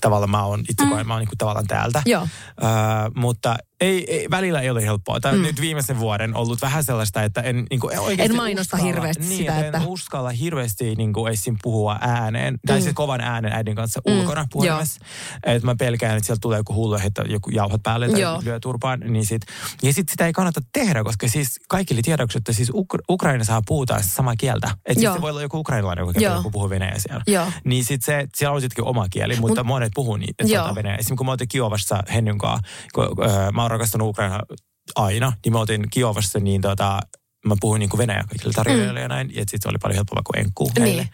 tavallaan mä oon itse koen, mä oon niin tavallaan täältä. Joo. Mutta ei, ei, välillä ei ole helppoa. Tai mm. nyt viimeisen vuoden ollut vähän sellaista, että en niin kuin, oikeasti En mainosta uskalla, hirveästi niin, sitä, en että- uskalla hirveästi niin kuin esim. puhua ääneen, tai Mm. siis kovan äänen äidin kanssa Mm, ulkona puhelimessa. Että mä pelkään, että sieltä tulee joku hullu, että joku jauhat päälle tai Joo. lyö turpaan. Niin sit, ja sitten sitä ei kannata tehdä, koska siis kaikille tiedoksi, että siis Uk- Ukrainassa puhutaan sitä samaa kieltä. Että siis se voi olla joku ukrainalainen, joka joku puhuu venäjä siellä. Joo. Niin sit se, siellä on sittenkin oma kieli, mutta Mut- monet puhuu niitä Joo. tuota venäjä. Esimerkiksi kun mä oltiin Kiovassa Hennyn kanssa, kun mä oon rakastanut Ukraina aina, niin mä oltiin Kiovassa, niin tota, mä puhuin niin kuin venäjä kaikille tarjoilijoille mm. ja näin, ja sitten se oli paljon helpompaa kuin enkkuu heille.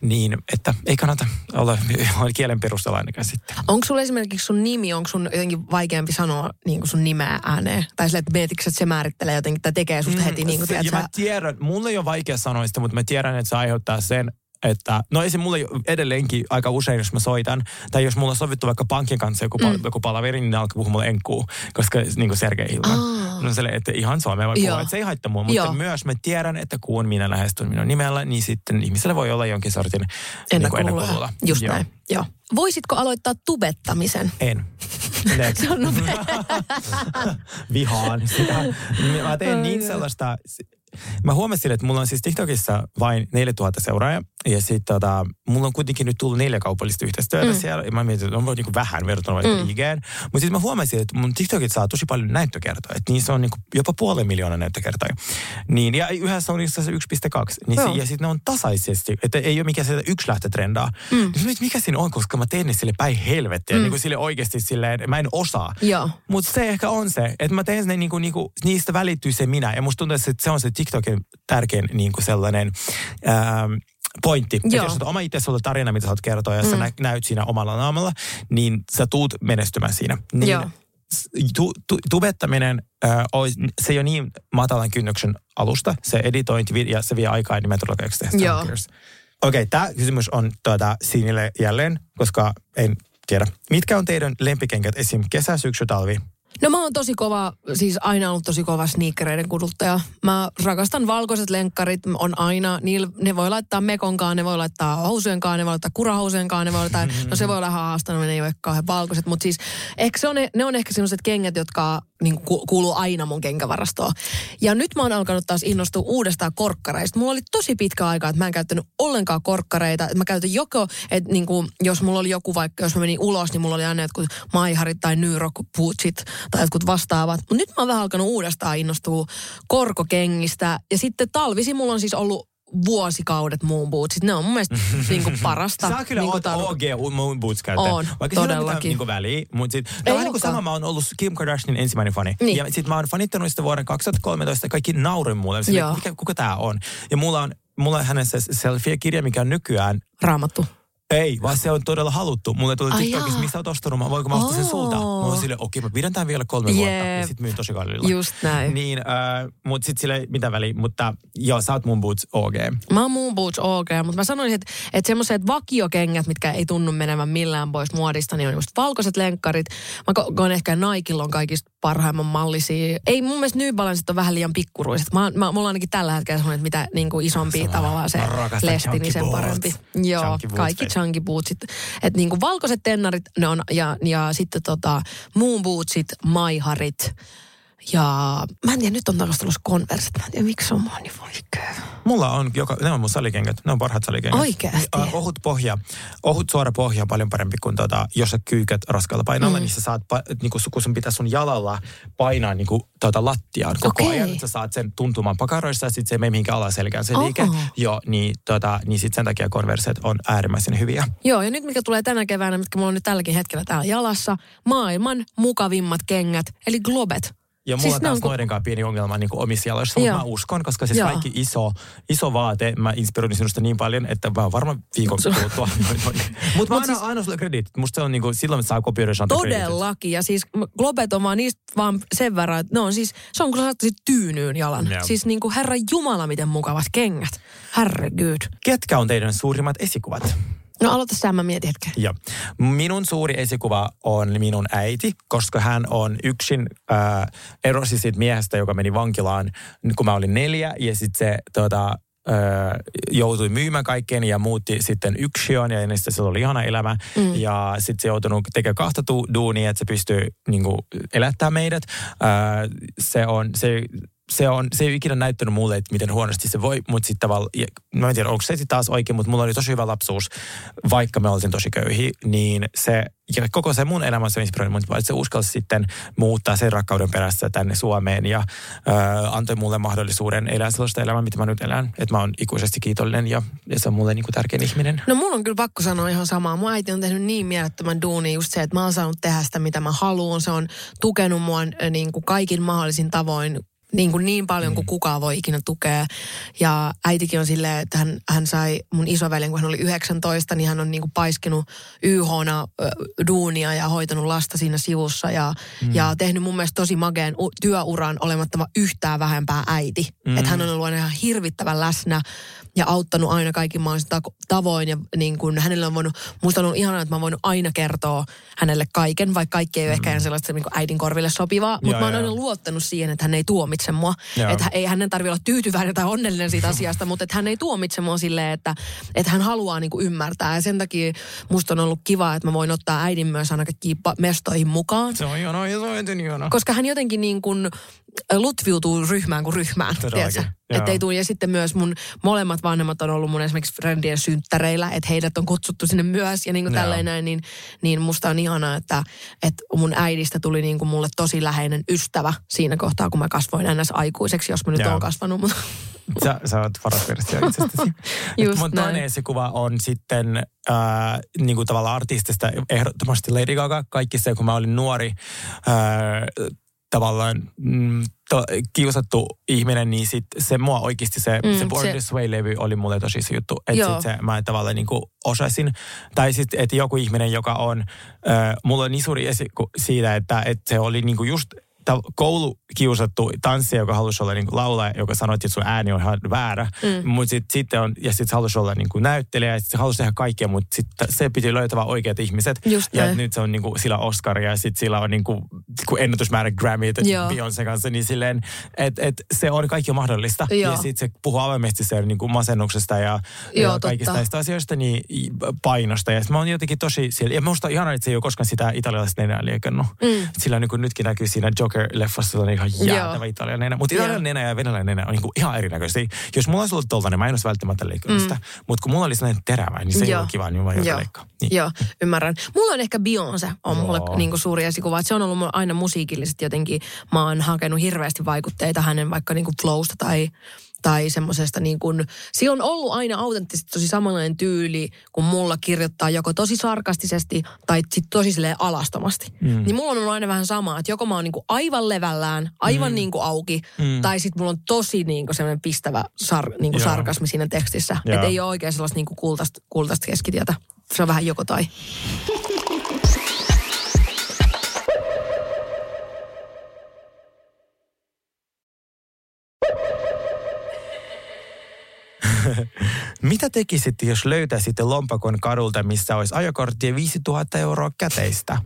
Niin. Niin, että ei kannata olla kielen perusteella ainakaan sitten. Onko sulla esimerkiksi sun nimi, onko sun jotenkin vaikeampi sanoa niin kuin sun nimeä ääneen? Tai silleen, että mietitkö, että se määrittelee jotenkin, tai tekee susta heti niin kuin, se, ja tiedät, mä tiedän, mulle ei ole vaikea sanoa sitä, mutta mä tiedän, että se aiheuttaa sen, että, no esim. mulle edelleenkin aika usein, jos mä soitan, tai jos mulla on sovittu vaikka pankin kanssa joku, mm. joku palaveri, niin ne alkaa puhua mulle enkkuu, koska niin kuin Sergei Hilma. Aa. No se, että ihan suomea voi puhua, että se ei haittaa mua, mutta Joo. myös mä tiedän, että kun minä lähestyn minun nimellä, niin sitten ihmisellä voi olla jonkin sortin niin kuin ennakkoluuloja. ennakkoluulo. Just Joo. näin, joo. Voisitko aloittaa tubettamisen? En. Se on nopea. Vihaan sitä. Mä teen niin sellaista... Mä huomasin, että mulla on siis TikTokissa vain 4000 seuraajaa. Ja sitten tota, mulla on kuitenkin nyt tullut neljä kaupallista yhteistyötä mm. siellä. Ja mä mietin, että on niinku vähän verrattuna vaikka mm. IGN. Mutta sitten mä huomasin, että mun TikTokit saa tosi paljon näyttökertoja. Että niissä on niinku jopa puolen miljoonaa näyttökertoja. Niin, ja yhdessä on niissä se 1,2. Niin si- ja sitten ne on tasaisesti. Että ei ole mikään se yksi lähtötrendaa. Mm. Niin mikä siinä on, koska mä teen ne sille päin helvettiä. Mm. Niin kuin sille oikeasti silleen, mä en osaa. Mutta se ehkä on se, että mä teen ne niinku, niinku, niistä välittyy se minä. Ja musta tuntuu, että se on se TikTokin tärkein niinku sellainen ähm, pointti. Että Joo. jos on oma itse sulla tarina, mitä sä oot kertoa, ja sä Mm. nä- näyt siinä omalla naamalla, niin sä tuut menestymään siinä. Niin Joo. Tu, tu, tubettaminen, äh, se ei ole niin matalan kynnyksen alusta. Se editointi ja se vie aikaa, niin mä todellakaan. Okei, okay, tämä kysymys on tuota, Siinille jälleen, koska en tiedä. Mitkä on teidän lempikenkät esim. kesä, syksy, talvi? No mä oon tosi kova, siis aina ollut tosi kova sneakereiden kuluttaja. Mä rakastan valkoiset lenkkarit, on aina, niillä, ne voi laittaa mekonkaan, ne voi laittaa housujenkaan, ne voi laittaa kurahousujenkaan, ne voi laittaa, no se voi olla haastana, ne ei ole kauhean valkoiset, mutta siis ehkä se on, ne, ne on ehkä sellaiset kengät, jotka niin ku, kuuluu aina mun kenkävarastoon. Ja nyt mä oon alkanut taas innostua uudestaan korkkareista. Mulla oli tosi pitkä aika, että mä en käyttänyt ollenkaan korkkareita. Mä käytän joko, että niin kuin, jos mulla oli joku vaikka, jos mä menin ulos, niin mulla oli aina jotkut maiharit tai bootsit tai jotkut vastaavat. Mutta nyt mä oon vähän alkanut uudestaan innostua korkokengistä. Ja sitten talvisi mulla on siis ollut vuosikaudet moon bootsit. Ne on mun mielestä niin kuin parasta. Sä kyllä niin oot OG Moon Boots käyttäjä. On, Vaikka todellakin. mitään niinku väliä. Mutta sit, Ei niinku olekaan. sama, mä oon ollut Kim Kardashianin ensimmäinen fani. Niin. Ja sit mä oon fanittanut sitä vuoden 2013. Kaikki naurin mulle. Sille, mikä, kuka tää on? Ja mulla on, mulla on hänessä selfie-kirja, mikä on nykyään Raamattu. Ei, vaan se on todella haluttu. Mulle tuli TikTokissa, mistä oot ostanut, mä voinko mä ostaa sen sulta? Mä Oo. oon silleen, okei, mä pidän tämän vielä kolme vuotta. Ja sit myyn tosi kallilla. Just näin. Niin, äh, mut sit sille mitä väliä, mutta joo, sä oot mun boots OG. Mä oon Moon Boots OK, mutta mä sanoisin, että, että semmoiset vakiokengät, mitkä ei tunnu menevän millään pois muodista, niin on just valkoiset lenkkarit. Mä ko- koen ehkä Nikella on kaikista parhaimman mallisia. Ei mun mielestä New Balanceet on vähän liian pikkuruiset. Mä, mä, mulla on ainakin tällä hetkellä semmoinen, että mitä niin kuin isompi Sama. tavallaan se lesti, niin sen parempi. Joo, kaikki. Chunky bootsit. Että niin kuin valkoiset tennarit, ne on, ja, ja sitten tota, moon bootsit, maiharit. Ja mä en tiedä, nyt on taas tulossa konversit. Mä en tiedä, miksi on mua niin vaikea. Mulla on, joka, ne on mun salikengät, ne on parhaat salikengät. Oikeasti? Äh, ohut pohja, ohut suora pohja on paljon parempi kuin tota, jos sä kyykät raskaalla painolla, mm. niin sä saat, niinku, kun sun pitää sun jalalla painaa niinku, tota, lattiaan koko Okei. ajan, että sä saat sen tuntumaan pakaroissa ja sit se ei mene mihinkään alaselkään se liike. Joo, niin, tota, niin sit sen takia konverset on äärimmäisen hyviä. Joo, ja nyt mikä tulee tänä keväänä, mitkä mulla on nyt tälläkin hetkellä täällä jalassa, maailman mukavimmat kengät, eli Globet. Ja mulla Siis on on taas ku- noiden kanssa pieni ongelma niin omissa jaloissa, mutta mä uskon, koska siis Joo. kaikki iso, iso vaate, mä inspiroin sinusta niin paljon, että mä varmaan viikon kuluttua. mutta mä annan siis- aina sulle krediitit. Musta se on niin kuin, silloin saa kopioida. Todellakin, ja siis Globet on vaan niistä vaan sen verran, että ne on siis, se on kun sä saattaisit tyynyyn jalan. Joo. Siis niin kuin herra jumala, miten mukavat kengät. Herregud. Ketkä on teidän suurimmat esikuvat? No aloita sä, mä mietin hetken. Joo. Minun suuri esikuva on minun äiti, koska hän on yksin, äh, erosi siitä miehestä, joka meni vankilaan, kun mä olin neljä. Ja sitten se tota, äh, joutui myymään kaikkeen ja muutti sitten yksiön ja niistä se oli ihana elämä. Mm. Ja sitten se joutunut tekemään kahta duunia, että se pystyy niinku, elättämään meidät. Äh, se on, se, se, on, se ei ole ikinä näyttänyt mulle, että miten huonosti se voi, mutta sitten tavallaan, mä en tiedä, onko se sitten taas oikein, mutta mulla oli tosi hyvä lapsuus, vaikka me oltiin tosi köyhiä, niin se, ja koko se mun elämä on inspiroinut mut, että se uskalsi sitten muuttaa sen rakkauden perässä tänne Suomeen ja äh, antoi mulle mahdollisuuden elää sellaista elämää, mitä mä nyt elän. Että mä oon ikuisesti kiitollinen ja, ja se on mulle niin kuin tärkein ihminen. No mun on kyllä pakko sanoa ihan samaa. Mun äiti on tehnyt niin mielettömän duuni just se, että mä oon saanut tehdä sitä, mitä mä haluan. Se on tukenut mua niin kuin kaikin mahdollisin tavoin niin, kuin niin paljon kuin kukaan voi ikinä tukea. Ja äitikin on silleen, että hän, hän sai mun isoveljen, kun hän oli 19, niin hän on niin kuin paiskinut YH-na ö, duunia ja hoitanut lasta siinä sivussa. Ja, mm. ja tehnyt mun mielestä tosi mageen työuran olematta yhtään vähempää äiti. Mm. Että hän on ollut aina ihan hirvittävän läsnä ja auttanut aina kaikin mahdollisin ta- tavoin. Ja niin kuin hänelle on voinut, musta on ollut ihanaa, että mä voinut aina kertoa hänelle kaiken, vaikka kaikki ei ole mm. ehkä sellaista niin kuin äidin korville sopivaa. Mutta mä oon aina luottanut siihen, että hän ei tuomitse mua. Joo. Että ei hänen tarvitse olla tyytyväinen tai onnellinen siitä asiasta, mutta että hän ei tuomitse mua silleen, että, että hän haluaa niin kuin ymmärtää. Ja sen takia musta on ollut kiva, että mä voin ottaa äidin myös aina kaikkiin mestoihin mukaan. Se on ihanaa ja se on ihanaa. Koska hän jotenkin niin kuin lutviutuu ryhmään kuin ryhmään, Todellakin. Että ei tule. Ja sitten myös mun molemmat vanhemmat on ollut mun esimerkiksi friendien synttäreillä, että heidät on kutsuttu sinne myös ja niin kuin tälleen näin, niin, niin musta on ihanaa, että, että mun äidistä tuli niin kuin mulle tosi läheinen ystävä siinä kohtaa, kun mä kasvoin ns. aikuiseksi, jos mä nyt oon kasvanut. Mutta Sä, sä oot paras versio itsestäsi. Just Mun näin. toinen esikuva on sitten äh, niin kuin tavallaan artistista ehdottomasti Lady Gaga. Kaikki se, kun mä olin nuori, äh, tavallaan mm, to, kiusattu ihminen, niin sit se mua oikeasti se, Mm, se Born se- This Way-levy oli mulle tosi iso juttu. Että sit se mä tavallaan niin kuin osasin. Tai sitten, että joku ihminen, joka on, äh, mulla on niin suuri esiku siitä, että, että se oli niin kuin just koulukiusattu tanssija, joka halusi olla niin laulaja, joka sanoi, että sun ääni on ihan väärä. Mm. Mut sit, sitten on, ja sitten halusi olla niin näyttelijä, ja sit se halusi tehdä kaikkea, mutta sitten se piti löytää oikeat ihmiset. Just ja näin. nyt se on niin kuin, sillä Oscar ja sitten sillä on niin kuin, ennätysmäärä Grammy. Beyoncé kanssa, niin silleen, että et se on kaikki on mahdollista. Joo. Ja sitten se puhuu avoimesti sen niin kuin masennuksesta ja, Joo, ja kaikista totta. näistä asioista, niin painosta. Ja mä oon jotenkin tosi siellä, ja musta on ihanaa, että se ei ole koskaan sitä italialaista nenää liekannut. Mm. Sillä niin kuin nytkin näkyy siinä Joker-leffassa sellainen ihan jäätävä italialainen nenä. Mutta italialainen nenä ja venäläinen nenä on niin kuin ihan erinäköisiä. Jos mulla olisi ollut tollainen, mä en olisi välttämättä leikannut sitä. Mutta kun mulla oli sellainen terävä, niin se ei ole kiva, niin mä Joo. leikkaa. Niin. Joo, ymmärrän. Mulla on ehkä Beyoncé, on mulle niin kuin suuri esikuva. Että se on ollut mulla aina musiikillisesti jotenkin. Mä oon hakenut hirveästi vaikutteita hänen vaikka niin kuin flowsta tai tai semmoisesta niin kuin, sillä on ollut aina autenttisesti tosi samanlainen tyyli, kun mulla kirjoittaa joko tosi sarkastisesti tai sit tosi silleen alastomasti. Mm. Niin mulla on ollut aina vähän sama, että joko mä oon niin kuin aivan levällään, aivan mm. niin kuin auki, mm. tai sitten mulla on tosi niin kuin semmoinen pistävä sar, niin kuin sarkasmi siinä tekstissä. Että ei ole oikein sellaista niin kuin kultaista, kultaista keskitietä. Se on vähän joko tai. Mitä tekisitte, jos löytäisitte lompakon kadulta, missä olisi ajokortti ja 5000 euroa käteistä?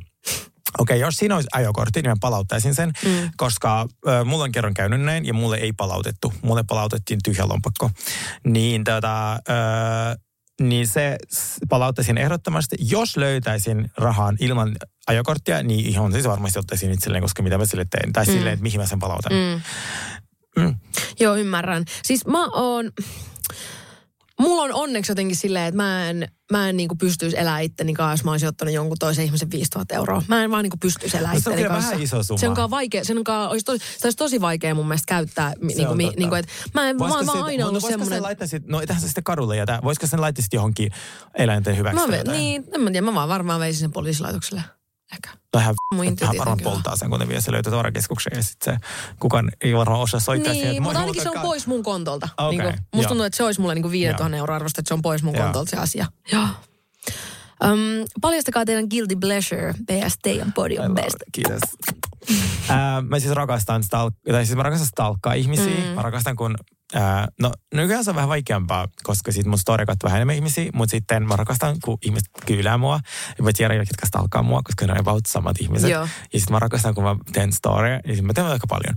Okei, okay, jos siinä olisi ajokortti, niin mä palauttaisin sen, mm. koska äh, mulla on kerran käynyt näin ja mulle ei palautettu. Mulle palautettiin tyhjä lompakko. Niin, tota, äh, niin se palauttaisin ehdottomasti. Jos löytäisin rahan ilman ajokorttia, niin ihan siis varmasti ottaisin itselleen, koska mitä mä sille teen. Tai mm. silleen, että mihin mä sen palautan. Mm. Mm. Joo, ymmärrän. Siis mä oon... Mulla on onneksi jotenkin silleen, että mä en, mä en niinku pystyisi elämään itteni kanssa, jos mä olisin ottanut jonkun toisen ihmisen 5000 euroa. Mä en vaan niinku pystyisi elämään No se on itteni kanssa. vähän iso summa. Se onkaan vaikea, se onkaan, olisi tosi, se olisi tosi vaikea mun mielestä käyttää. Niinku, on mi, niinku, et, mä, en, Voisiko mä se- aina ollut voisiko semmoinen... sen laittaisit, no etähän se sitten kadulle jätä. Voisiko sen laittaisit johonkin eläinten hyväksi? Mä ve, niin, en mä tiedä, mä vaan varmaan veisin sen poliisilaitokselle. Ehkä. Mun vähän intuitio varmaan poltaa sen, kun ne vie se löytää ja sitten se kukaan ei varmaan osaa soittaa siihen, Niin, moi, mutta ainakin se on pois mun kontolta. Okei, Niinku, musta joo. tuntuu, että se olisi mulle niinku 5000 euroa arvosta, että se on pois mun Joo. kontolta se asia. Joo. Um, paljastakaa teidän guilty pleasure, PS teidän body on best. Kiitos. Ää, mä siis rakastan stalk, tai siis mä rakastan stalkkaa ihmisiä. Mm. Mä rakastan, kun ää, no nykyään se on vähän vaikeampaa, koska sit mun story vähän enemmän ihmisiä, mutta sitten mä rakastan, kun ihmiset kyylää mua. Ja mä tiedän, ketkä stalkaa mua, koska ne on about samat ihmiset. Joo. Ja sitten mä rakastan, kun mä teen story, ja sitten mä teen aika paljon.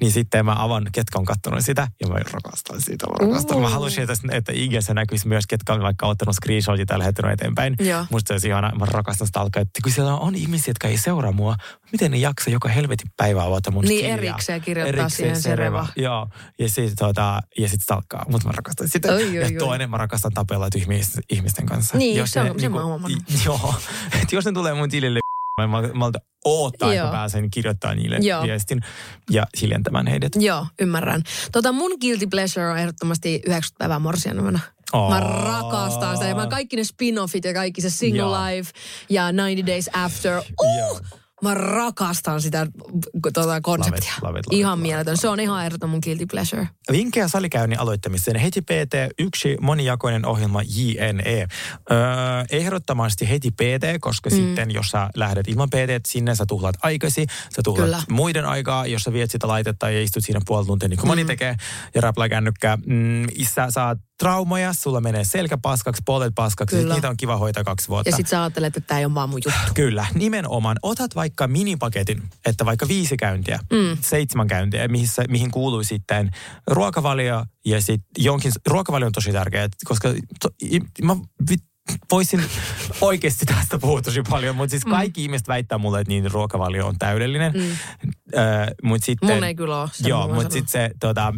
Niin sitten mä avaan, ketkä on kattonut sitä, ja mä rakastan sitä. Mä, rakastan. mä haluaisin, että, että IGssä näkyisi myös, ketkä on vaikka ottanut screenshotit ja lähettänyt eteenpäin. Joo. Musta se olisi ihana, mä rakastan sitä alkaa, että kun siellä on ihmisiä, jotka ei seuraa mua, miten ne jaksaa joka helvetin päivä avata mun Niin, skilliä? erikseen kirjoittaa siihen se reva. Joo, ja sitten tota, ja sit stalkkaa, mutta mä rakastan sitä. Oi, oi, ja oi. toinen mä rakastan tapella tyhmistä ihmisten kanssa. Niin, se on- ne niinku- sen mä. Joo, että jos ne tulee mun tilille, mä, mä oottaa, että Joo. pääsen kirjoittaa niille Joo. viestin ja hiljentämään heidät. Joo, ymmärrän. Tota mun guilty pleasure on ehdottomasti 90 päivää morsianumena. Oh. Mä rakastan sitä. Ja mä kaikki ne spin-offit ja kaikki se Single Joo. Life ja 90 Days After. Uh, Joo. Mä rakastan sitä tuota konseptia. love it, love ihan it, love mieletön. Se on ihan ehdoton mun guilty pleasure. Vinkkejä salikäynnin aloittamiseen. Heti PT, yksi monijakoinen ohjelma JNE. Öö, ehdottomasti heti PT, koska mm. sitten jos sä lähdet ilman PT, sinne sä tuhlaat aikasi, sä tuhlaat Kyllä. muiden aikaa, jos sä viet sitä laitetta ja istut siinä puoli tuntia, niin kuin moni tekee, ja räplää kännykkää. Mm, sä saat traumoja, sulla menee selkä paskaksi, polvet paskaksi, Kyllä. niitä on kiva hoitaa kaksi vuotta. Ja sit sä ajattelet, että tää ei ole vaan mun juttu. Kyllä, nimenomaan. Otat vaikka minipaketin, että vaikka viisi käyntiä, mm. seitsemän käyntiä, mihin, mihin kuuluu sitten ruokavalio ja sitten jonkin... Ruokavalio on tosi tärkeä, koska to, mä vi, voisin oikeasti tästä puhua tosi paljon, mutta siis kaikki mm. ihmiset väittää mulle, että niin ruokavalio on täydellinen. Mm. Äh, mutta sitten... Mun ei kyllä ole. Joo, mutta sitten se, tota,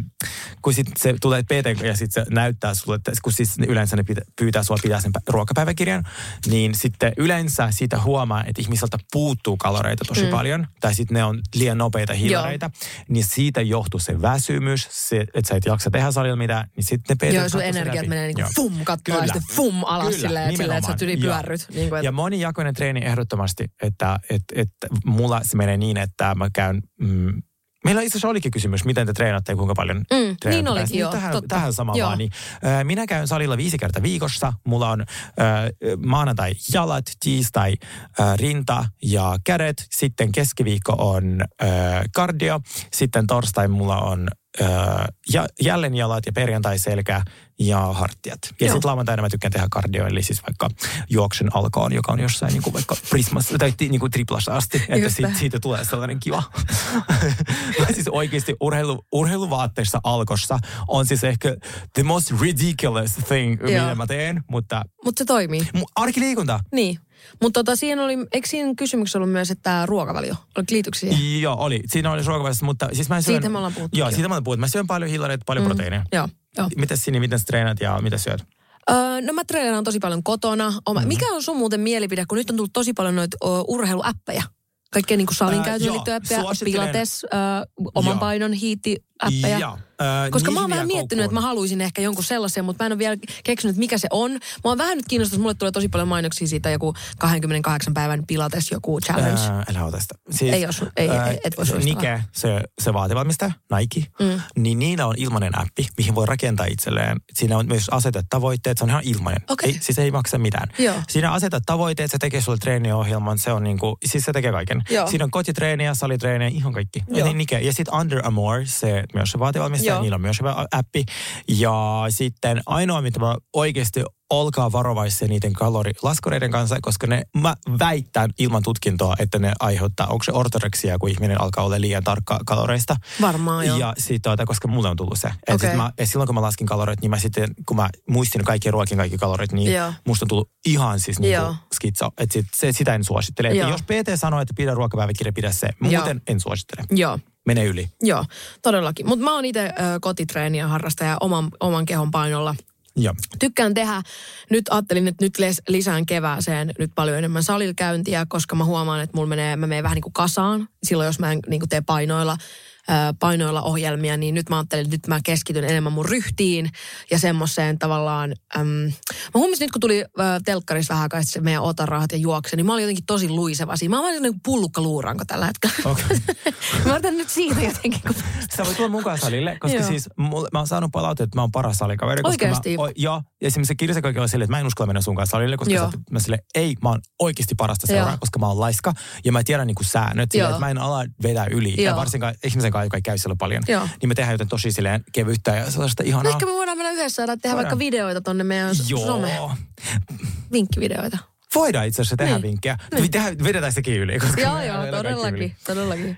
kun sit se tulee PT ja sitten se näyttää sulle, että kun siis yleensä ne pitä, pyytää sua pitää sen pä- ruokapäiväkirjan, niin sitten yleensä siitä huomaa, että ihmiseltä puuttuu kaloreita tosi mm. paljon, tai sitten ne on liian nopeita hiilareita, niin siitä johtuu se väsymys, se, että sä et jaksa tehdä salilla mitään, niin sitten ne PT Joo, sun energiat menee niinku Joo. fum kattoa ja sitten fum alas Kyllä, että, silleen, että sä tyli pyörryt. Niin kuin, Ja monijakoinen treeni ehdottomasti, että, että, että mulla se menee niin, että mä käyn... Mm, Meillä itse asiassa olikin kysymys, miten te treenatte ja kuinka paljon Mm, treenatte niin olikin, joo, Tähän, totta. tähän sama Joo. vaan. Niin, äh, minä käyn salilla viisi kertaa viikossa. Mulla on äh, maanantai jalat, tiistai äh, rinta ja kädet. Sitten keskiviikko on äh, kardio. Sitten torstai mulla on äh, ja, jälleen jalat ja perjantai selkä ja hartiat. Ja sitten lauantaina mä tykkään tehdä kardio, eli siis vaikka juoksen alkoon, joka on jossain niin kuin vaikka prismassa tai niin kuin triplassa asti, että Just siitä, siitä tulee sellainen kiva. Mä siis oikeasti urheilu, urheiluvaatteissa alkossa on siis ehkä the most ridiculous thing, Joo. mitä mä teen, mutta Mutta se toimii. arkiliikunta. Niin. Mutta tota, siihen oli, eikö siinä kysymyksessä ollut myös, että ruokavalio? Oliko liityksi siihen? Joo, oli. Siinä oli ruokavaliossa, mutta siis mä syön... Siitä me ollaan puhuttu, Joo, siitä mä ollaan puhuttu. Mä syön paljon hiilareita, paljon mm. proteiineja. Joo, joo. Mitäs Sini, miten treenat ja mitä syöt? Öö, no mä treenaan tosi paljon kotona. Oma, Mhm. Mikä on sun muuten mielipide, kun nyt on tullut tosi paljon noita ö, urheiluäppejä? Kaikkea niin kuin salin Ää, käytön joo, liittyviä äppejä, pilates, ö, oman Joo. painon hiitti-äppejä. Joo. Äh, Koska mä oon vähän vielä miettinyt, että mä haluaisin ehkä jonkun sellaisen, mutta mä en ole vielä keksinyt, mikä se on. Mä oon vähän nyt kiinnostunut, mulle tulee tosi paljon mainoksia siitä joku 28 päivän pilates, joku challenge. Ää, älä ota sitä. Siis, Ei oo su- ei- ei- et voi. Nike, se, se vaatevalmistaja, Nike, mm. niin niillä on ilmainen appi, mihin voi rakentaa itselleen. Siinä on myös asetet tavoitteet, se on ihan ilmainen. Okei. Ei, siis ei maksa mitään. Joo. Siinä asetat tavoitteet, se tekee sulle treeniohjelman, se on niinku, siis se tekee kaiken. Joo. Siinä on kotitreeniä, salitreeniä, ihan kaikki. Joo. Eli Nike. Ja sitten Under Armour, se myös se vaatevalmistaja, Joo. niillä on myös hyvä appi. Ja sitten ainoa, mitä mä oikeasti olkaa varovaisia niiden kalorilaskureiden kanssa, koska ne, mä väittän ilman tutkintoa, että ne aiheuttaa, onko se ortoreksia, kun ihminen alkaa olla liian tarkka kaloreista. Varmaan joo. Ja sit, tuota, koska mulle on tullut se. Et sit mä, et silloin kun mä laskin kalorit, niin mä sitten, kun mä muistin kaikki ruokin kaikki kalorit, niin Joo. musta on tullut ihan siis niin Joo. skitso. Et sit, se, sitä en suosittele. Et Joo. jos PT sanoo, että pidä ruokapäiväkirja, pidä se. Muuten en suosittele. Joo. Mene yli. Joo, todellakin. Mutta mä oon itse kotitreeniä harrastaja oman, oman kehon painolla. Joo. Tykkään tehdä. Nyt ajattelin, että nyt les- lisään kevääseen nyt paljon enemmän salilla käyntiä, koska mä huomaan, että mulla menee, mä menen vähän niin kuin kasaan. Silloin jos mä en niin kuin tee painoilla, painoilla ohjelmia, niin nyt mä ajattelin, että nyt mä keskityn enemmän mun ryhtiin ja semmoiseen tavallaan... Äm, mä huomasin nyt, kun tuli ää, telkkarissa vähän sitten se meidän otarahat ja juokse, niin mä olin jotenkin tosi luiseva siinä. Mä vähän niin kuin pullukka luuranko tällä hetkellä. Okay. mä otan nyt siitä jotenkin, kun Sä voit tulla mukaan salille, koska Joo. siis mulle, mä oon saanut palautetta, että mä oon paras salikaveri. Koska Oikeesti? Mä, o, joo, ja esimerkiksi se kirjasekoikin oli silleen, että mä en uskalla mennä sun kanssa salille, koska sä, mä sille ei, mä oon oikeasti parasta seuraa, koska mä oon laiska ja mä tiedän niinku säännöt, silleen, Joo. että mä en ala vedää yli. Ja Joo. varsinkaan ihmisen kanssa, joka ei käy siellä paljon. Joo. Niin me tehdään jotain tosi silleen kevyttä ja sellaista ihanaa. Ehkä me voidaan mennä yhdessä saada tehdä Voidaan. vaikka videoita tonne meidän. Joo. Vinkkivideoita. Voidaan itse asiassa tehdä Niin. vinkkejä. Tehdään, vedetään sekin yli. Koska Joo, joo, todellakin, todellakin.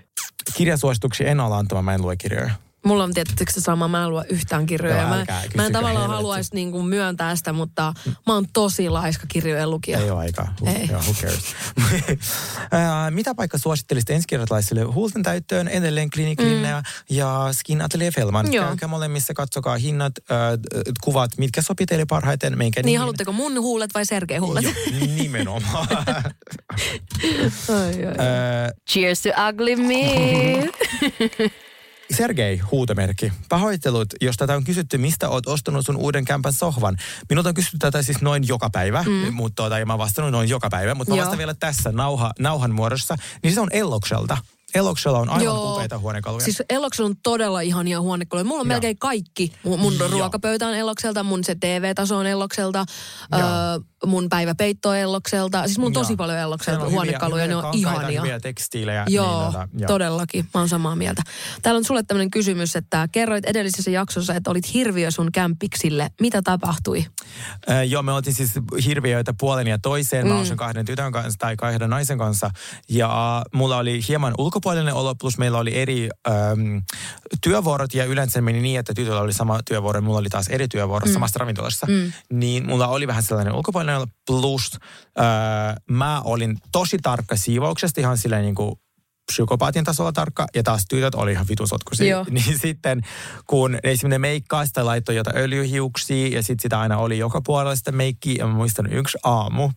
Kirjasuosituksia en ala antamaan, mä en lue kirjoja. Mulla on tietysti se sama, mä en lue yhtään kirjoja. Joo, mä, älkää mä en tavallaan helvetti. haluaisi niinku myöntää sitä, mutta mä oon tosi laiska kirjojen lukija. Ei ole aikaa. Ei. Joo, who cares. Mitä paikka suosittelisit ensikertalaisille huulten täyttöön, edelleen Clinic Linnea ja Skin Atelier Felman? Mm. Joo. Käykää molemmissa, katsokaa hinnat, äh, kuvat, mitkä sopii teille parhaiten. Menkää Niin, haluatteko mun huulet vai Sergei huulet? Joo, nimenomaan. Ai, ai. Ää, Cheers to ugly me. Sergei, huutomerkki. Pahoittelut, jos tätä on kysytty, mistä oot ostanut sun uuden kämpän sohvan. Minulta on kysytty tätä siis noin joka päivä, mm. mutta tuota, mä oon vastannut noin joka päivä, mutta mä Joo. vastaan vielä tässä nauha, nauhan muodossa. Niin se on Ellokselta. Elloksella on aivan Joo. upeita huonekaluja. Siis Eloksella on todella ihania huonekaluja. Mulla on Joo. melkein kaikki. Mun, mun Joo. ruokapöytä on Elokselta, mun se TV-taso on Elokselta, öö, Joo. mun päiväpeitto on Elokselta. Siis mulla on tosi paljon Elokselta on huonekaluja, hyviä, ne on ihania. Hyviä tekstiilejä. Joo, niin, tota, joo. todellakin. Mä oon samaa mieltä. Täällä on sulle tämmöinen kysymys, että kerroit edellisessä jaksossa, että olit hirviö sun kämpiksille. Mitä tapahtui? Äh, joo, me oltiin siis hirviöitä puolen ja toiseen. Mä Mm. kahden tytön kanssa tai kahden naisen kanssa. Ja mulla oli hieman ulkopuolinen olo, plus meillä oli eri äm, työvuorot. Ja yleensä se meni niin, että tytöllä oli sama työvuoro ja mulla oli taas eri työvuoro mm. samassa ravintolassa. Mm. Niin mulla oli vähän sellainen ulkopuolinen olo, plus äh, mä olin tosi tarkka siivouksesta ihan silleen niin kuin psykopaatin tasolla tarkka, ja taas tytöt oli ihan vitun sotkuisia. Niin sitten, kun esimerkiksi meikkaa, sitä laittoi jotain öljyhiuksia, ja sitten sitä aina oli joka puolella sitä meikkiä, ja mä muistan yksi aamu,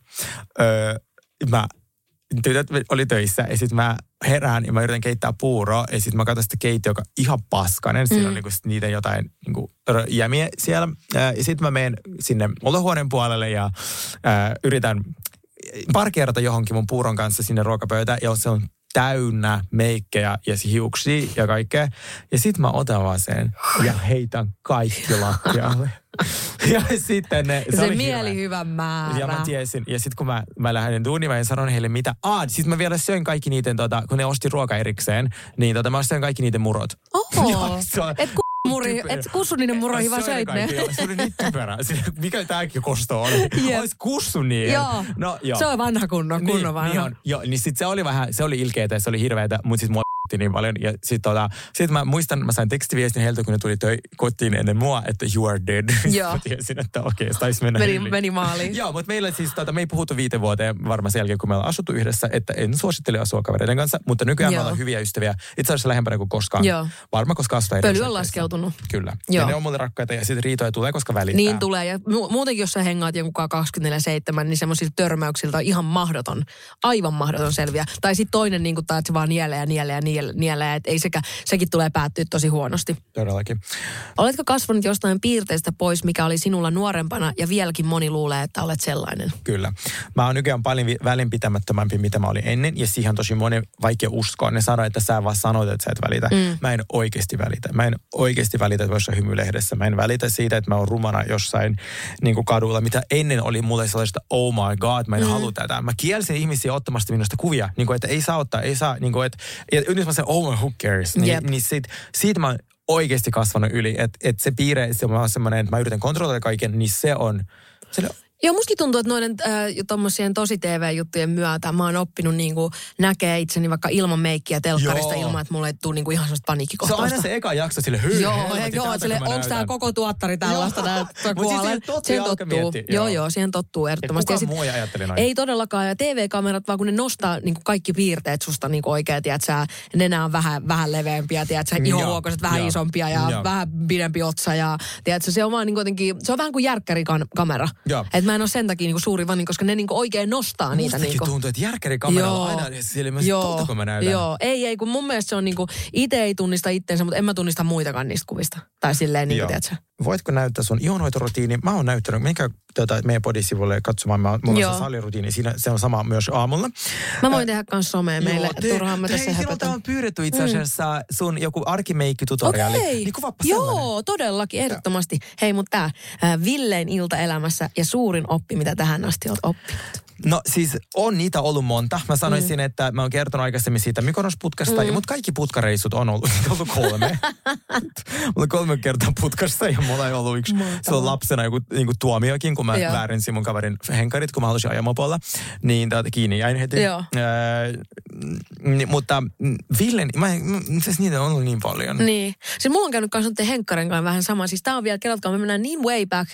öö, mä, tytöt oli töissä, ja sitten mä herään, ja mä yritän keittää puuroa, ja sitten mä katson sitä keittiö, joka on ihan paskanen, siinä on niinku niitä jotain niinku jämiä siellä, ja sitten mä menen sinne olohuoneen puolelle, ja ää, yritän parkeerata johonkin mun puuron kanssa sinne ruokapöytään, ja se on täynnä meikkejä ja hiuksia ja kaikkea. Ja sit mä otan vaan sen ja heitän kaikki lattialle. ja sitten ne, Se, se oli mielihyvän määrä. ja mä tiesin. Ja sitten kun mä, mä lähdin duuniin, mä en sanonut heille mitä. Ah, sitten mä vielä söin kaikki niiden, tota, kun ne osti ruoka erikseen, niin tota, mä söin kaikki niiden murot. Oho, et, muri, typerä. et kussu niiden muroihin, vaan söit ne. Se oli niin typerä. Mikä tämäkin kosto oli? Olis kussu niin. Joo. No, joo. Se on vanha kunnon, kunnon niin, vanha. Niin, on. Joo, niin sit se oli vähän, se oli ilkeetä ja se oli hirveetä, mutta siis mua niin paljon. Ja sit, tota, sit mä muistan, mä sain tekstiviestin heiltä, kun ne tuli töi, kotiin ennen mua, että you are dead. Joo. mä tiesin, että okei, okay, taisi mennä Meni, yli. meni maaliin. Joo, mutta meillä siis, tota, me ei puhuttu viite vuoteen varmaan sen jälkeen, kun me ollaan asuttu yhdessä, että en suosittele asua kavereiden kanssa, mutta nykyään Joo. me ollaan hyviä ystäviä. Itse asiassa lähempänä kuin koskaan. Joo. Varmaan koska eri Pöly on laskeutunut. Kyllä. Joo. Ja ne on mulle rakkaita ja sitten riitoja tulee, koska välittää. Niin tulee. Ja mu- muutenkin, jos sä hengaat jonkun 24-7, niin semmoisilta törmäyksiltä on ihan mahdoton, aivan mahdoton selviä. Tai sitten toinen, niin kuin, että se vaan nielee ja nielee ja nielee, nielee että ei sekä, sekin tulee päättyä tosi huonosti. Todellakin. Oletko kasvanut jostain piirteestä pois, mikä oli sinulla nuorempana ja vieläkin moni luulee, että olet sellainen? Kyllä. Mä oon nykyään paljon välinpitämättömämpi, mitä mä olin ennen, ja siihen on tosi moni vaikea uskoa. Ne sanoo, että sä vaan sanoit, että sä et välitä. Mm. Mä en oikeasti välitä. Mä en oikeasti välitä, jossain hymylehdessä. Mä en välitä siitä, että mä oon rumana jossain niin kuin kadulla, mitä ennen oli mulle sellaista, oh my god, mä en mm. halua tätä. Mä kielsin ihmisiä ottamasta minusta kuvia, niin kuin, että ei saa ottaa, ei saa, niin kuin, että, ja nyt mä sanon, oh my, who cares. Niin, Jep. niin siitä, siitä mä oon oikeasti kasvanut yli, että, että se piirre, se on semmoinen, että mä yritän kontrolloida kaiken, niin se on, se Joo, mustakin tuntuu, että noiden äh, tommosien tosi TV-juttujen myötä mä oon oppinut niinku näkee itseni vaikka ilman meikkiä telkkarista Joo. ilman, että mulle ei tule niinku ihan sellaista Se on paniikkikohtausta. aina se eka jakso sille hyy. Joo, helvetti, joo, sille, onko tämä koko tuottari tällaista, että Mut siis siihen tottuu Joo, joo. joo, siihen tottuu ehdottomasti. kukaan sit- muu noin. Ei todellakaan, ja TV-kamerat vaan kun ne nostaa niin kuin kaikki piirteet susta niin oikein, tiedät sä, nenä on vähän, vähän leveämpiä, tiedät sä, Joo, ihohuokoset vähän joo, isompia ja joo. vähän pidempi otsa ja tiedät sä, se on vaan niin jotenkin, se on vähän kuin järkkärikamera. Joo. Mä en ole sen takia niin kuin suuri fani, koska ne niin kuin oikein nostaa niitä. Mustakin Niin kuin. tuntuu, että järkkärikameralla on aina myös totta, kun mä näytän. Joo, ei, ei, kun mun mielestä se on niinku, itse ei tunnista itteensä, mutta en mä tunnista muitakaan niistä kuvista. Tai silleen, niin Joo. kuin, tiedätkö? Voitko näyttää sun ihonhoitorutiini? Mä oon näyttänyt, menkää tuota, meidän podisivulle katsomaan, mä, mulla Joo. on se salirutiini, siinä, se on sama myös aamulla. Mä voin tehdä kans somea meille, te- turhaan mä te- tässä höpötän. on pyydetty itse asiassa sun joku arkimeikki-tutoriaali. Okei. Niin Joo, sellainen. todellakin, ehdottomasti. Hei, mutta tää, äh, Villein iltaelämässä ja suurin oppi, mitä tähän asti olet oppinut. No siis on niitä ollut monta. Mä sanoisin, mm. että mä oon kertonut aikaisemmin siitä Mykonos-putkasta, mm. mutta kaikki putkareissut on ollut, ollut kolme. mulla on kolme kertaa putkassa ja mulla ei ollut yksi. Se on lapsena joku niin kuin tuomiokin, kun mä Joo. väärensin mun kaverin henkarit, kun mä halusin ajaa mopolla. Niin täältä kiinni jäin heti. Joo. Öö, niin, mutta Villen, mä, siis niitä on ollut niin paljon. Niin. Siis mulla on käynyt kanssa noiden Henkkaren kanssa vähän sama. Siis tää on vielä, kerrotkaa, me mennään niin way back,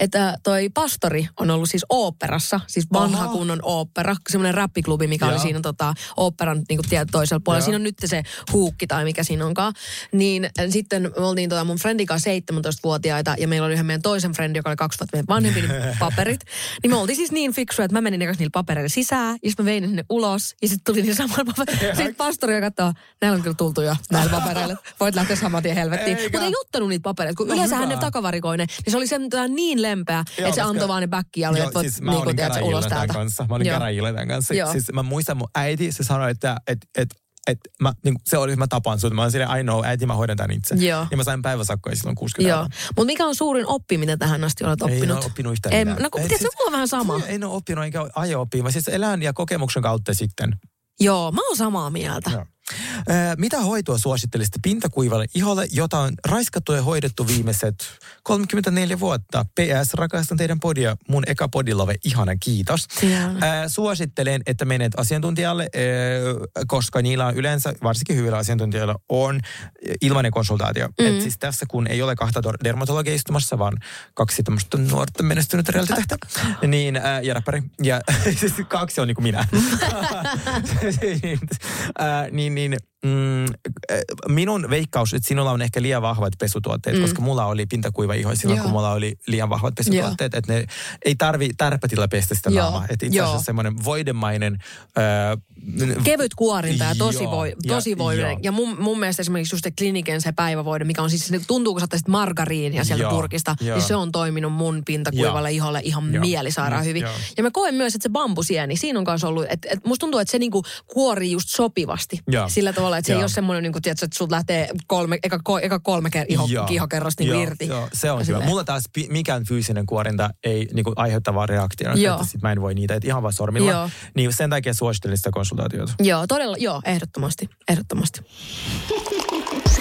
että toi pastori on ollut siis oopperassa, siis vanha. Kunnon ooppera, semmoinen räppiklubi, mikä Joo. oli siinä tota, oopperan niin kuin toisella puolella. Joo. Siinä on nyt se huukki tai mikä siinä onkaan. Niin äh, sitten me oltiin tota mun friendin kanssa 17-vuotiaita ja meillä oli yhden meidän toisen frendi, joka oli kaksi vuotta meidän vanhempi, niin paperit. Niin me oltiin siis niin fiksuja, että mä menin ekas niillä papereilla sisään ja sitten mä vein ne ulos ja sitten tuli niin samalla paperilla. Sitten pastori katsoo, näillä on kyllä tultu jo näillä papereilla. Voit lähteä saman tien helvettiin. Mutta ei ottanut niitä papereita, kun No yleensä hyvä. ne takavarikoinen. Niin se oli sen niin lempeä, Joo, että se antoi vaan ne backia, että voit siis mä niin olin ulos täältä. Kanssa. Mä olin käräjillä tämän kanssa. Joo. Siis mä muistan mun äiti, se sanoi, että et, et, et mä, niin, se oli, mä tapan sut. Mä olin silleen, I know, äiti, mä hoidan tämän itse. Joo. Ja mä sain päiväsakkoja silloin 60 Joo. Mutta mikä on suurin oppi, mitä tähän asti olet Ei oppinut? ole oppinut yhtään En, mitään. no kun Ei, siis- on vähän sama. Ei ole oppinut eikä aio oppia. Mä siis elän ja kokemuksen kautta sitten. Joo, mä oon samaa mieltä. Joo. Ö, mitä hoitoa suosittelisitte pintakuivalle iholle, jota on raiskattu ja hoidettu viimeiset 34 vuotta? PS, rakastan teidän podia. Mun eka podilove, ihana kiitos. Ihana. Ö, suosittelen, että menet asiantuntijalle, ö, koska niillä on yleensä, varsinkin hyvillä asiantuntijoilla, on ilmainen konsultaatio. Mm. Et siis tässä kun ei ole kahta dermatologia istumassa, vaan kaksi tämmöistä nuorta menestynyttä realitetähtä, niin, ö, ja räppäri. Ja siis kaksi on niin kuin minä. niin, äh, niin, niin mm, äh, minun veikkaus, että sinulla on ehkä liian vahvat pesutuotteet, mm. koska mulla oli pintakuiva iho silloin, Joo. kun mulla oli liian vahvat pesutuotteet, että ne ei tarvi tärpätillä pestä sitä Joo. naamaa. Että itse Joo. asiassa semmoinen voidemainen... Äh, Kevyt kuorinta ja tosi, Joo. voi, Ja- tosi voidinen. joo. Ja mun, mun mielestä esimerkiksi just se kliniken se päivävoide, mikä on siis, se tuntuu kun sä ottaisit margariinia sieltä Joo, purkista, joo. niin se on toiminut mun pintakuivalle Joo. iholle ihan Joo. mielisairaan Mm, hyvin. joo. Ja mä koen myös, että se bambusieni, siinä on kanssa ollut, että, että musta tuntuu, että se niinku kuorii just sopivasti. Joo. Sillä tavalla, että se ei ole semmoinen, niinku, tiedätkö, että sulta lähtee kolme, eka, eka kolme ker- iho, Joo. kihokerrosta niin Joo, irti. Joo, se on Ja hyvä. silleen- Mulla taas pi- mikään fyysinen kuorinta ei niinku, aiheuttavaa reaktiota, Joo. että sit mä en voi niitä, että ihan vaan sormilla. Joo. Niin sen takia suosittelen sitä konsultaatiota. Joo, todella, joo, ehdottomasti, ehdottomasti.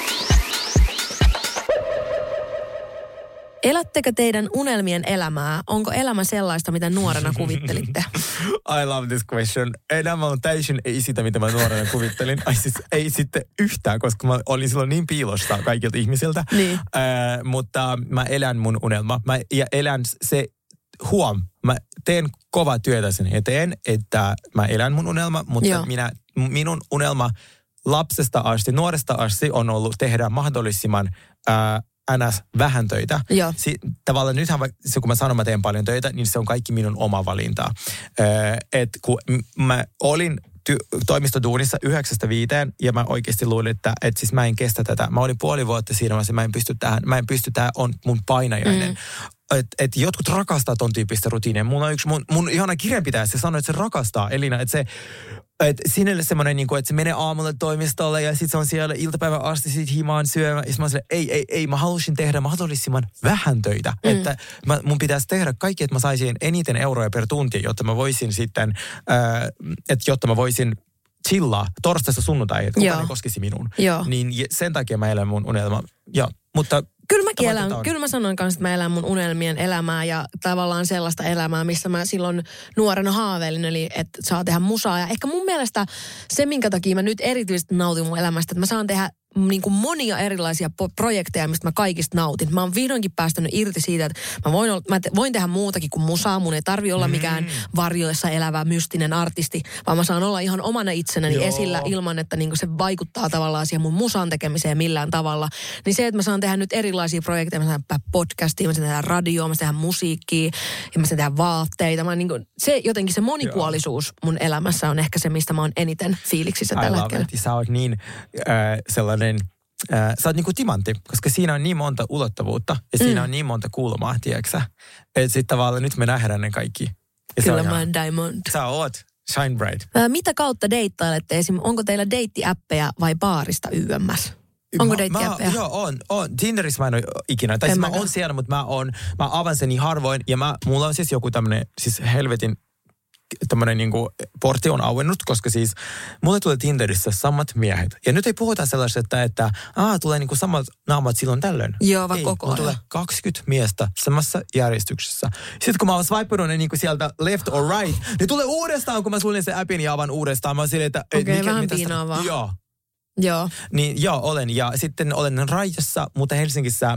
Elättekö teidän unelmien elämää? Onko elämä sellaista, mitä nuorena kuvittelitte? I love this question. Enää mä oon täysin ei sitä, mitä mä nuorena kuvittelin. Ai siis ei sitten yhtään, koska mä olin silloin niin piilosta kaikilta ihmisiltä. Niin. Äh, mutta mä elän mun unelma. Mä, ja elän se, huom, mä teen kovaa työtä sen eteen, että mä elän mun unelma, mutta Joo. minä, minun unelma lapsesta asti, nuoresta asti on ollut tehdä mahdollisimman äh, ns. vähän töitä. Joo. Si- tavallaan nythän, kun mä sanon, mä teen paljon töitä, niin se on kaikki minun oma valinta. Öö, et kun mä olin ty- toimistoduunissa yhdeksästä viiteen ja mä oikeasti luulin, että et siis mä en kestä tätä. Mä olin puoli vuotta siinä vaiheessa, mä en pysty tähän, mä en pysty, tää on mun painajainen. Mm. Et, et jotkut rakastaa ton tyyppistä rutiinia. Mulla on yksi, mun, mun ihana kirjanpitäjä, se sanoi, että se rakastaa Elina, että se et sinelle semmoinen, niin että se menee aamulla toimistolle ja sitten se on siellä iltapäivän asti sit himaan syömään. Ja mä silleen, ei, ei, ei, mä halusin tehdä mahdollisimman vähän töitä. Mm. Että mä, mun pitäisi tehdä kaikki, että mä saisin eniten euroja per tunti, jotta mä voisin sitten, äh, että jotta mä voisin chillaa torstaista sunnuntaihin, että kukaan Joo. ei koskisi minuun. Joo. Niin sen takia mä elän mun unelma. Ja, mutta Kyllä mäkin elän, kyllä mä sanoin kanssa, että mä elän mun unelmien elämää ja tavallaan sellaista elämää, missä mä silloin nuorena haaveilin, eli että saa tehdä musaa. Ja ehkä mun mielestä se, minkä takia mä nyt erityisesti nautin mun elämästä, että mä saan tehdä niin kuin monia erilaisia po- projekteja, mistä mä kaikista nautin. Mä oon vihdoinkin päästänyt irti siitä, että mä voin, olla, mä te, voin tehdä muutakin kuin musaa. Mun ei tarvi olla mikään varjoissa elävä mystinen artisti, vaan mä saan olla ihan omana itsenäni Joo. esillä ilman, että niin kuin se vaikuttaa tavallaan siihen mun musan tekemiseen millään tavalla. Niin se, että mä saan tehdä nyt erilaisia projekteja, mä saan tehdä podcastia, mä saan tehdä radioa, mä saan tehdä musiikkia, ja mä saan tehdä vaatteita. Mä niin kuin, se jotenkin se monipuolisuus mun elämässä on ehkä se, mistä mä oon eniten fiiliksissä I tällä hetkellä. it. Sä oot niin äh, sellainen, äh, sä oot niinku timantti, koska siinä on niin monta ulottuvuutta ja siinä Mm. on niin monta kulmaa, tiedätkö Että sitten tavallaan nyt me nähdään ne kaikki. Ja Kyllä mä oon diamond. Sä oot shine bright. Ää, Mitä kautta deittailette? Esim. Onko teillä deittiäppejä vai baarista YMS? Onko deittiäppejä? Joo, on. on. Tinderissä mä en ole ikinä. Tai En siis mä oon siellä, mutta mä, on, mä avan sen niin harvoin. Ja mä, mulla on siis joku tämmönen, siis helvetin tämmöinen niinku portti on auennut, koska siis mulle tulee Tinderissä samat miehet. Ja nyt ei puhuta sellaisesta, että Aa, tulee niinku samat naamat silloin tällöin. Joo, vaan ei, koko ajan. tulee 20 miestä samassa järjestyksessä. Sitten kun mä oon swipeannut ne niinku sieltä left or right, ne tulee uudestaan, kun mä suljen sen appin ja avaan uudestaan. Mä oon silleen, että... et Okei, vähän mitä sitä- piinaavaa. Joo. Joo. Niin joo, olen. Ja sitten olen rajassa, mutta Helsingissä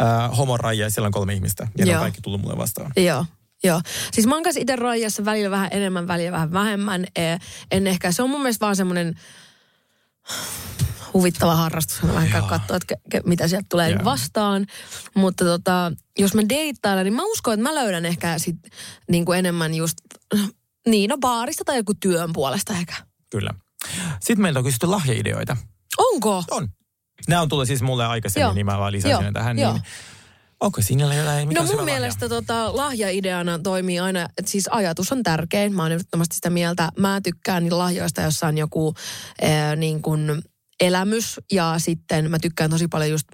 äh, homon raja ja siellä on kolme ihmistä. Ja ne on Joo. kaikki tullut mulle vastaan. Joo. Joo. Siis mä oon kanssa itse rajassa välillä vähän enemmän, välillä vähän vähemmän. Eh, En ehkä, se on mun mielestä vaan semmoinen huvittava harrastus, aina vähän katsoa, että ke, ke, mitä sieltä tulee Joo. vastaan. Mutta tota, jos mä deittailen, niin mä uskon, että mä löydän ehkä sit niin kuin enemmän just, niin no baarista tai joku työn puolesta ehkä. Kyllä. Sitten meiltä on kysytty lahjaideoita. Onko? On. Nämä on tullut siis mulle aikaisemmin, Joo. niin mä vaan lisäsin Joo. tähän. Joo. Niin, onko sinillä jotain, mikä No mun mielestä tota, lahjaideana toimii aina, että siis ajatus on tärkein. Mä oon ehdottomasti sitä mieltä. Mä tykkään niin lahjoista, jossa on joku ää, niin kuin elämys ja sitten mä tykkään tosi paljon just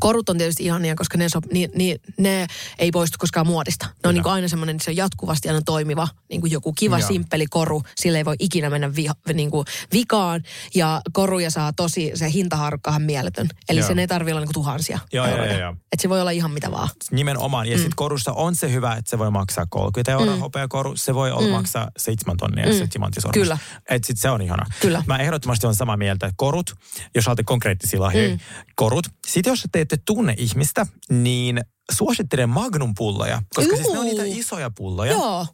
Korut on tietysti ihania, koska ne, sop, ni, ni, ne ei poistu koskaan muodista. Ne on niin kuin aina semmoinen, se on jatkuvasti aina toimiva, niin kuin joku kiva, Joo. simppeli koru. Sille ei voi ikinä mennä vi, niin kuin vikaan. Ja koruja saa tosi, se hintaharukkahan mieletön. Eli Joo. sen ei tarvitse olla niin kuin tuhansia joo, euroja. joo, joo. Et se voi olla ihan mitä vaan. Nimenomaan. Ja mm. sitten korussa on se hyvä, että se voi maksaa 30 euroa mm. hopeakoru. Se voi olla mm. maksaa 7 tonnia mm. se timanttisormus. Kyllä. Että sitten se on ihana. Kyllä. Mä ehdottomasti on samaa mieltä, että korut, jos haluatte konkreettisia lahjoja, mm. korut. Sitten jos te ette tunne ihmistä, niin suosittelen Magnum-pulloja, koska siis ne on niitä Juu. isoja pulloja. Joo.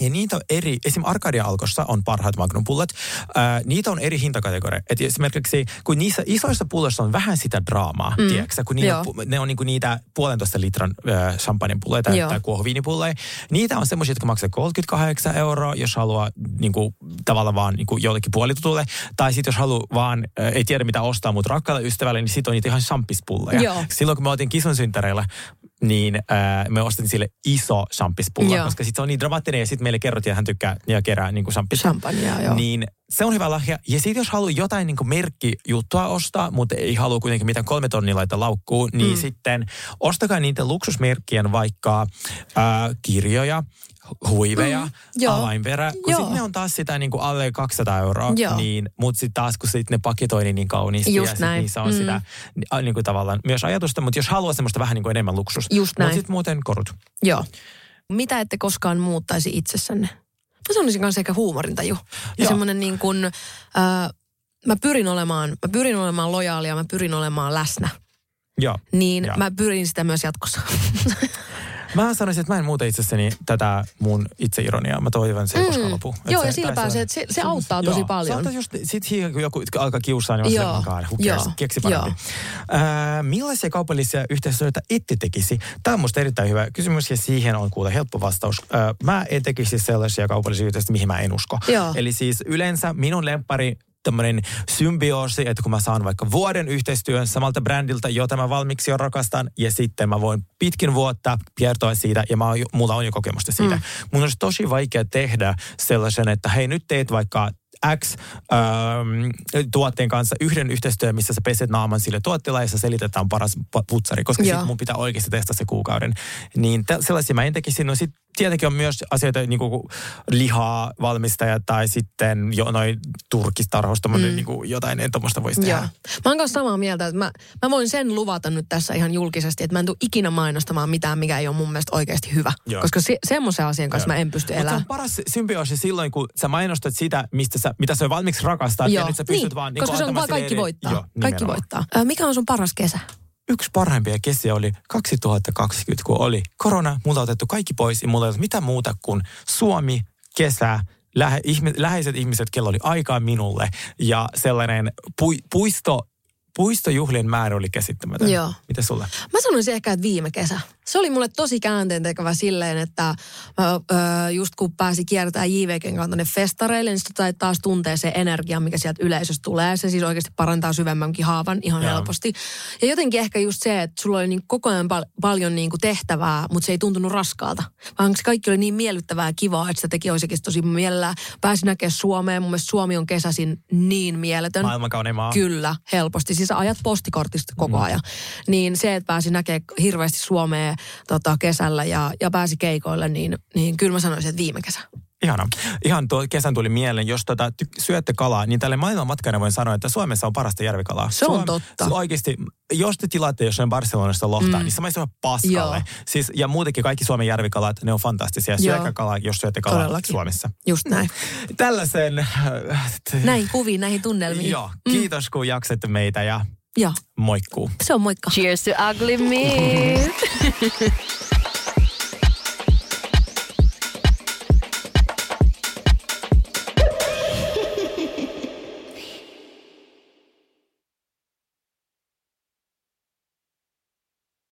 Ja niitä on eri, esim. Arcadia Alkossa on parhaat Magnum-pullot. Ää, niitä on eri hintakategoria. Et esimerkiksi kun niissä isoissa pulloissa on vähän sitä draamaa, mm. tiedätkö, kun niillä, pu- ne on niinku niitä puolentoista litran äh, champagnepulloja tai, Joo. tai kuohuviinipulloja. Niitä on semmoisia, jotka maksaa 38 euroa, jos haluaa niinku, tavallaan vaan niinku, jollekin puolitutulle. Tai sitten jos haluaa vaan, äh, ei tiedä mitä ostaa, mutta rakkaalle ystävälle, niin sitten on niitä ihan champpispulloja. Joo. Silloin kun me oltiin kisan synttäreillä, niin äh, me ostettiin sille iso champpispullo, Joo. koska sitten se on niin dramaattinen ja sitten meille kerrottiin, että hän tykkää ja kerää niin champista. Champagnea, joo. Niin se on hyvä lahja. Ja sitten jos haluaa jotain niin kuin merkkijuttua ostaa, mutta ei halua kuitenkin mitään kolme tonnia laittaa laukkuun, niin Mm. sitten ostakaa niitä luksusmerkkien vaikka äh, kirjoja, huiveja, Mm, joo. avainperä, kun sitten ne on taas sitä niin kuin alle 200 euroa, Joo. niin, mutta sitten taas kun sit ne paketoi niin, niin kauniisti Just ja sit näin. niissä on Mm. sitä niin, kuin tavallaan myös ajatusta, mutta jos haluaa semmoista vähän niin kuin enemmän luksus, Just näin. mutta sitten muuten korut. Joo. Mitä ette koskaan muuttaisi itsessänne? Mä sanoisin kanssa ehkä huumorintaju. Ja Joo. semmoinen niin kuin, äh, mä pyrin olemaan, mä pyrin olemaan lojaalia, mä pyrin olemaan läsnä. Joo. Niin Joo. mä pyrin sitä myös jatkossa. Mä sanoisin, että mä en muuta itsessäni tätä mun itseironiaa. Mä toivon, että se ei Mm. koskaan lopu. Et Joo, se- ja sillä pääsee, että se, se auttaa tosi Joo, paljon. saattaa just, sit siihen, kun joku alkaa kiusaa, niin on cares, joo, keksi parempi. Ää, millaisia kaupallisia yhteistyötä ette tekisi? Tämä on musta erittäin hyvä kysymys ja siihen on kuule helppo vastaus. Ää, mä en tekisi sellaisia kaupallisia yhteistyötä, mihin mä en usko. Joo. Eli siis yleensä minun lemppari tämmöinen symbioosi, että kun mä saan vaikka vuoden yhteistyön samalta brändiltä, jota mä valmiiksi jo rakastan, ja sitten mä voin pitkin vuotta kertoa siitä, ja mä oon, mulla on jo kokemusta siitä. Mm. Mun olisi tosi vaikea tehdä sellaisen, että hei nyt teet vaikka X ähm, tuotteen kanssa yhden yhteistyön, missä sä peset naaman sille tuotteella ja sä selität, että on paras pu- putsari, koska Joo. sitten mun pitää oikeasti testata se kuukauden. Niin tä- sellaisia mä en tekisi. No sit tietenkin on myös asioita niin kuin lihaa valmistaja tai sitten jo noin turkistarhaus, mm. niin kuin jotain tuommoista voisi tehdä. Joo. Mä oon kanssa samaa mieltä, että mä, mä voin sen luvata nyt tässä ihan julkisesti, että mä en tule ikinä mainostamaan mitään, mikä ei ole mun mielestä oikeasti hyvä. Joo. Koska se, semmoisen asian kanssa Joo. mä en pysty Mutta se elämään. on paras symbioosi silloin, kun sä mainostat sitä, mistä sä, mitä sä valmiiksi rakastat, ja nyt sä pystyt niin, vaan... niin koska se on vaan kaikki voittaa. Joo, kaikki voittaa. Ää, mikä on sun paras kesä? Yksi parhaimpia kesiä oli 2020, kun oli korona. Mulla on otettu kaikki pois ja mulla ei mitään muuta kuin Suomi, kesä, lähe, ihmi, läheiset ihmiset, kello oli aikaa minulle. Ja sellainen pui, puisto, puistojuhlien määrä oli käsittämätön. Joo. Mitä sulle? Mä sanoisin ehkä, että viime kesä. Se oli mulle tosi käänteentekevä silleen, että mä, ö, just kun pääsi kiertämään JVGn kanssa tonne festareille, niin sitten taas tuntee se energia, mikä sieltä yleisöstä tulee. Se siis oikeasti parantaa syvemmänkin haavan ihan Joo. helposti. Ja jotenkin ehkä just se, että sulla oli niin koko ajan pal- paljon niin kuin tehtävää, mutta se ei tuntunut raskaalta. Vaan se kaikki oli niin miellyttävää ja kivaa, että se teki oikeasti tosi mielellään. Pääsi näkemään Suomeen. Mun mielestä Suomi on kesäisin niin mieletön. Maailman maa. Kyllä, helposti. Siis ajat postikortista koko Mm. ajan. Niin se, että pääsi näkemään hirveästi Suomea tota, kesällä ja, ja pääsi keikoille, niin, niin kyllä mä sanoisin, että viime kesä. Ihana. Ihan tuo kesän tuli mieleen, jos tota, ty- syötte kalaa, niin tälle maailman matkana voin sanoa, että Suomessa on parasta järvikalaa. Se on totta. Se oikeasti, jos te tilaatte jossain Barcelonasta lohta, mm. niin se maistuu ihan paskalle. Joo. Siis, ja muutenkin kaikki Suomen järvikalat, ne on fantastisia. Syökää kalaa, jos syötte kalaa Todellakin. Suomessa. Just näin. Tällaisen... äh, Näihin kuviin, näihin tunnelmiin. Joo, kiitos kun jaksette meitä ja Joo. moikkuu. Se on moikka. Cheers to ugly meat.